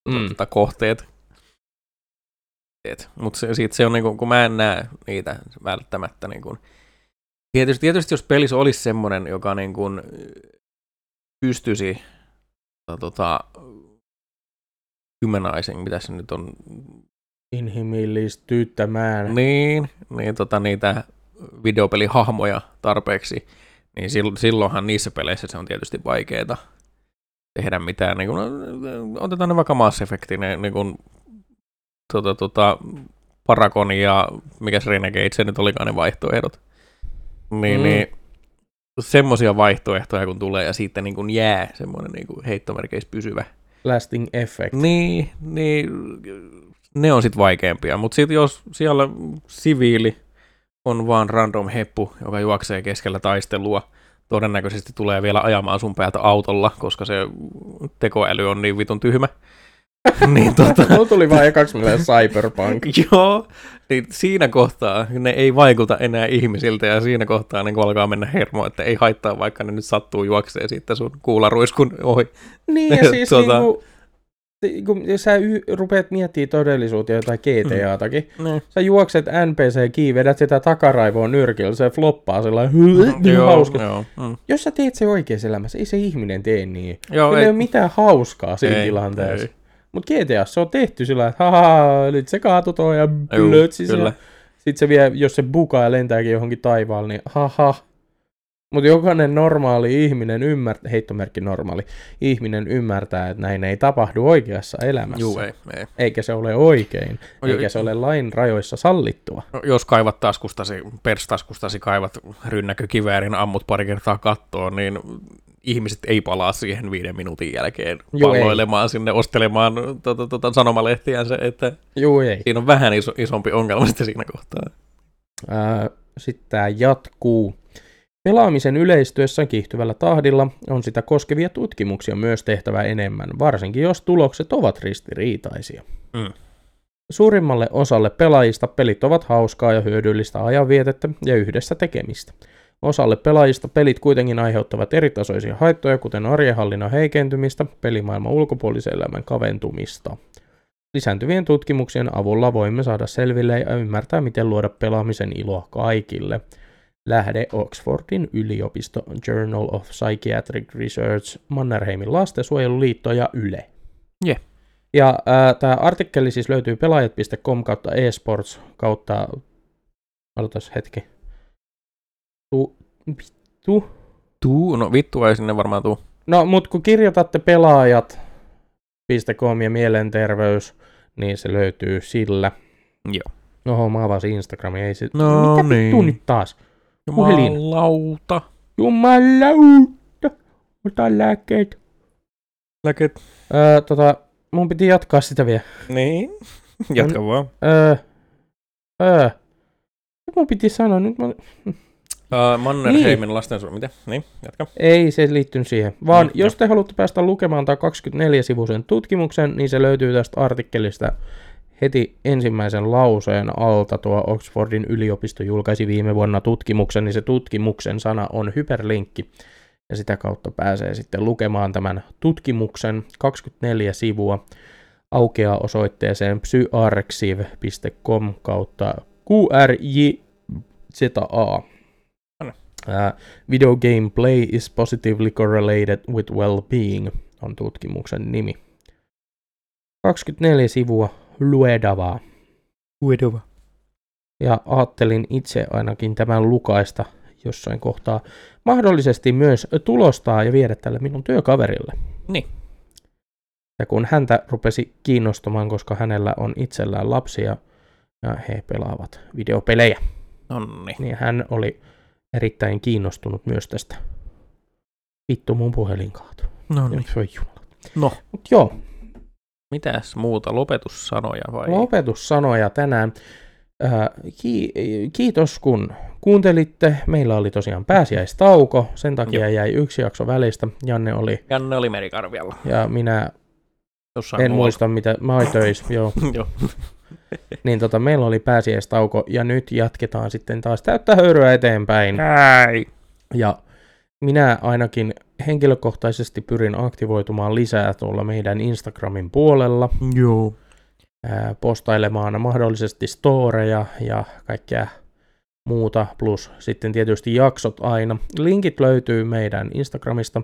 Mm. tota, kohteet. Mutta se, sit se on niinku, kun mä en näe niitä välttämättä niinku, tietysti, tietysti jos pelissä olisi semmoinen, joka niinku, pystyisi tota, tota, humanizing, mitä se nyt on, Inhimillistyyttämään. niin, niin tota, niitä videopelihahmoja tarpeeksi, niin sil- silloinhan niissä peleissä se on tietysti vaikeeta tehdä mitään. Niin kun, otetaan ne vaikka Mass Effectin, ne, niin kun, tota, tota, Paragon ja mikä se Renegade, se nyt olikaan ne vaihtoehdot. Niin, mm. niin semmoisia vaihtoehtoja kun tulee ja siitä niin kun jää semmoinen niin kun heittomerkeissä pysyvä. Lasting effect. Niin, niin ne on sitten vaikeampia, mutta sitten jos siellä siviili on vaan random heppu, joka juoksee keskellä taistelua, todennäköisesti tulee vielä ajamaan sun päältä autolla, koska se tekoäly on niin vitun tyhmä. niin tota, Mulla tuli vaan ekaksi mieleen Cyberpunk. joo, niin siinä kohtaa ne ei vaikuta enää ihmisiltä ja siinä kohtaa niin alkaa mennä hermo, että ei haittaa, vaikka ne nyt sattuu juoksee sitten sun kuularuiskun ohi. Niin ja siis Tota- niinku, ti- kun sä y- rupeat miettimään todellisuutta jotain GTAtakin, Niin. sä juokset NPC kiinni, vedät sitä takaraivoon nyrkillä, se floppaa sellainen niin hauska. joo, mm. Jos sä teet se oikeassa elämässä, ei se ihminen tee niin. joo ei, ei ole mitään hauskaa siinä ei, tilanteessa. ei. Mutta GTA se on tehty sillä että haha, nyt se kaatui toi ja blötsi. Sitten se vie, jos se bukaa ja lentääkin johonkin taivaalle, niin haha. Mutta jokainen normaali ihminen ymmärtää, heittomerkki normaali, ihminen ymmärtää, että näin ei tapahdu oikeassa elämässä. Juu, ei, ei. Eikä se ole oikein, No, eikä se ole lain rajoissa sallittua. No, Jos kaivat taskustasi, perstaskustasi kaivat rynnäkökiväärin, ammut pari kertaa kattoon, niin ihmiset ei palaa siihen viiden minuutin jälkeen ei. palloilemaan sinne, ostelemaan tota, tota, sanomalehtiänsä, että Joo, ei. siinä on vähän iso, isompi ongelma sitten siinä kohtaa. Sitten tämä jatkuu. Pelaamisen yleistyessä kiihtyvällä tahdilla on sitä koskevia tutkimuksia myös tehtävä enemmän, varsinkin jos tulokset ovat ristiriitaisia. Mm. Suurimmalle osalle pelaajista pelit ovat hauskaa ja hyödyllistä ajanvietettä ja yhdessä tekemistä. Osalle pelaajista pelit kuitenkin aiheuttavat eritasoisia haittoja, kuten arjenhallinnan heikentymistä, pelimaailman ulkopuolisen elämän kaventumista. Lisääntyvien tutkimuksien avulla voimme saada selville ja ymmärtää, miten luoda pelaamisen iloa kaikille. Lähde Oxfordin yliopisto Journal of Psychiatric Research, Mannerheimin lastensuojeluliitto ja Yle. Je. Ja äh, tämä artikkeli siis löytyy pelaajat.com kautta esports kautta, aloitas hetki. Tu, vittu. Tuu, no vittua ei sinne varmaan tuu. No, mutta kun kirjoitatte pelaajat.com ja mielenterveys, niin se löytyy sillä. Joo. Oho, mä avasin Instagramin, ei se... No Mitä vittu niin. nyt taas? Puhelin. Jumalauta. Jumalauta! Ota lääkkeet. Läket. Öö, tota, mun piti jatkaa sitä vielä. Niin. Jatka vaan. Öö, öö. Mitä mun piti sanoa nyt? Mä... Uh, Mannerheimin niin. lastensuojelu. Mitä? Niin, jatka. Ei se liittynyt siihen. Vaan Mm, jos te haluatte päästä lukemaan tämän 24-sivuisen tutkimuksen, niin se löytyy tästä artikkelista heti ensimmäisen lauseen alta. Tuo Oxfordin yliopisto julkaisi viime vuonna tutkimuksen, niin se tutkimuksen sana on hyperlinkki. Ja sitä kautta pääsee sitten lukemaan tämän tutkimuksen 24 sivua aukeaa osoitteeseen psyarxiv.com kautta QRJZA. Uh, video game play is positively correlated with well-being on tutkimuksen nimi. 24 sivua luedavaa. Uedova. Ja ajattelin itse ainakin tämän lukaista jossain kohtaa mahdollisesti myös tulostaa ja viedä tälle minun työkaverille. Niin. Ja kun häntä rupesi kiinnostamaan, koska hänellä on itsellään lapsia ja he pelaavat videopelejä, Nonni. niin hän oli erittäin kiinnostunut myös tästä. Vittu mun puhelin kaatu. On jumala. No, Mut joo, mitäs muuta? Lopetussanoja vai? lopetussanoja tänään. Äh, ki- kiitos kun kuuntelitte. Meillä oli tosiaan pääsiäistauko, sen takia Joo. jäi yksi jakso välistä. Janne oli Janne oli merikarvialla. ja minä Jossain en muualla. muista mitä, mä olin töissä, joo. Joo. Niin tota, meillä oli pääsiäistauko ja nyt jatketaan sitten taas täyttä höyryä eteenpäin. Näin. Ja minä ainakin henkilökohtaisesti pyrin aktivoitumaan lisää tuolla meidän Instagramin puolella, Joo. postailemaan mahdollisesti storeja ja kaikkea muuta, plus sitten tietysti jaksot aina. Linkit löytyy meidän Instagramista,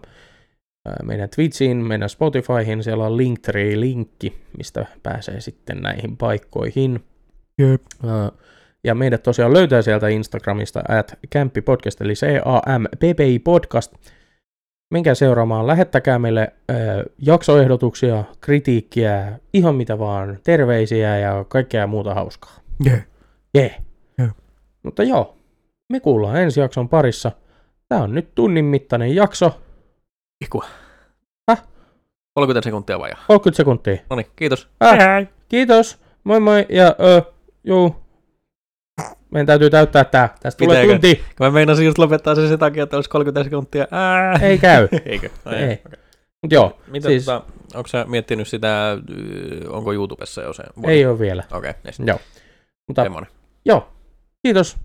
meidän Twitchiin, meidän Spotifyhin, siellä on Linktree-linkki, mistä pääsee sitten näihin paikkoihin. Jep. Ää, Ja meidät tosiaan löytää sieltä Instagramista at Podcast, eli C-A-M-P-P-I podcast. Menkää seuraamaan, lähettäkää meille ö, jaksoehdotuksia, kritiikkiä, ihan mitä vaan, terveisiä ja kaikkea muuta hauskaa. Yeah. Jee. Joo. Mutta joo, me kuullaan ensi jakson parissa. Tämä on nyt tunnin mittainen jakso, Ihkua. Häh? 30 sekuntia vajaa. 30 sekuntia. No niin, kiitos. Äh, kiitos, moi moi ja ö, juu. Meidän täytyy täyttää tää. Tästä tulee Pitääkö? tunti. Mä meinasin just lopettaa sen sen takia, että olisi 30 sekuntia. Ää. Ei käy. Eikö? Ai, Ei. Mut joo, Mitä siis tota, onko sä miettinyt sitä, onko YouTubessa jo se? ei ole vielä. Okei, okay. Joo. Mutta joo, kiitos.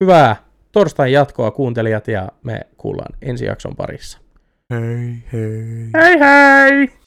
Hyvää torstain jatkoa kuuntelijat ja me kuullaan ensi jakson parissa. Hei hei. Hei hei!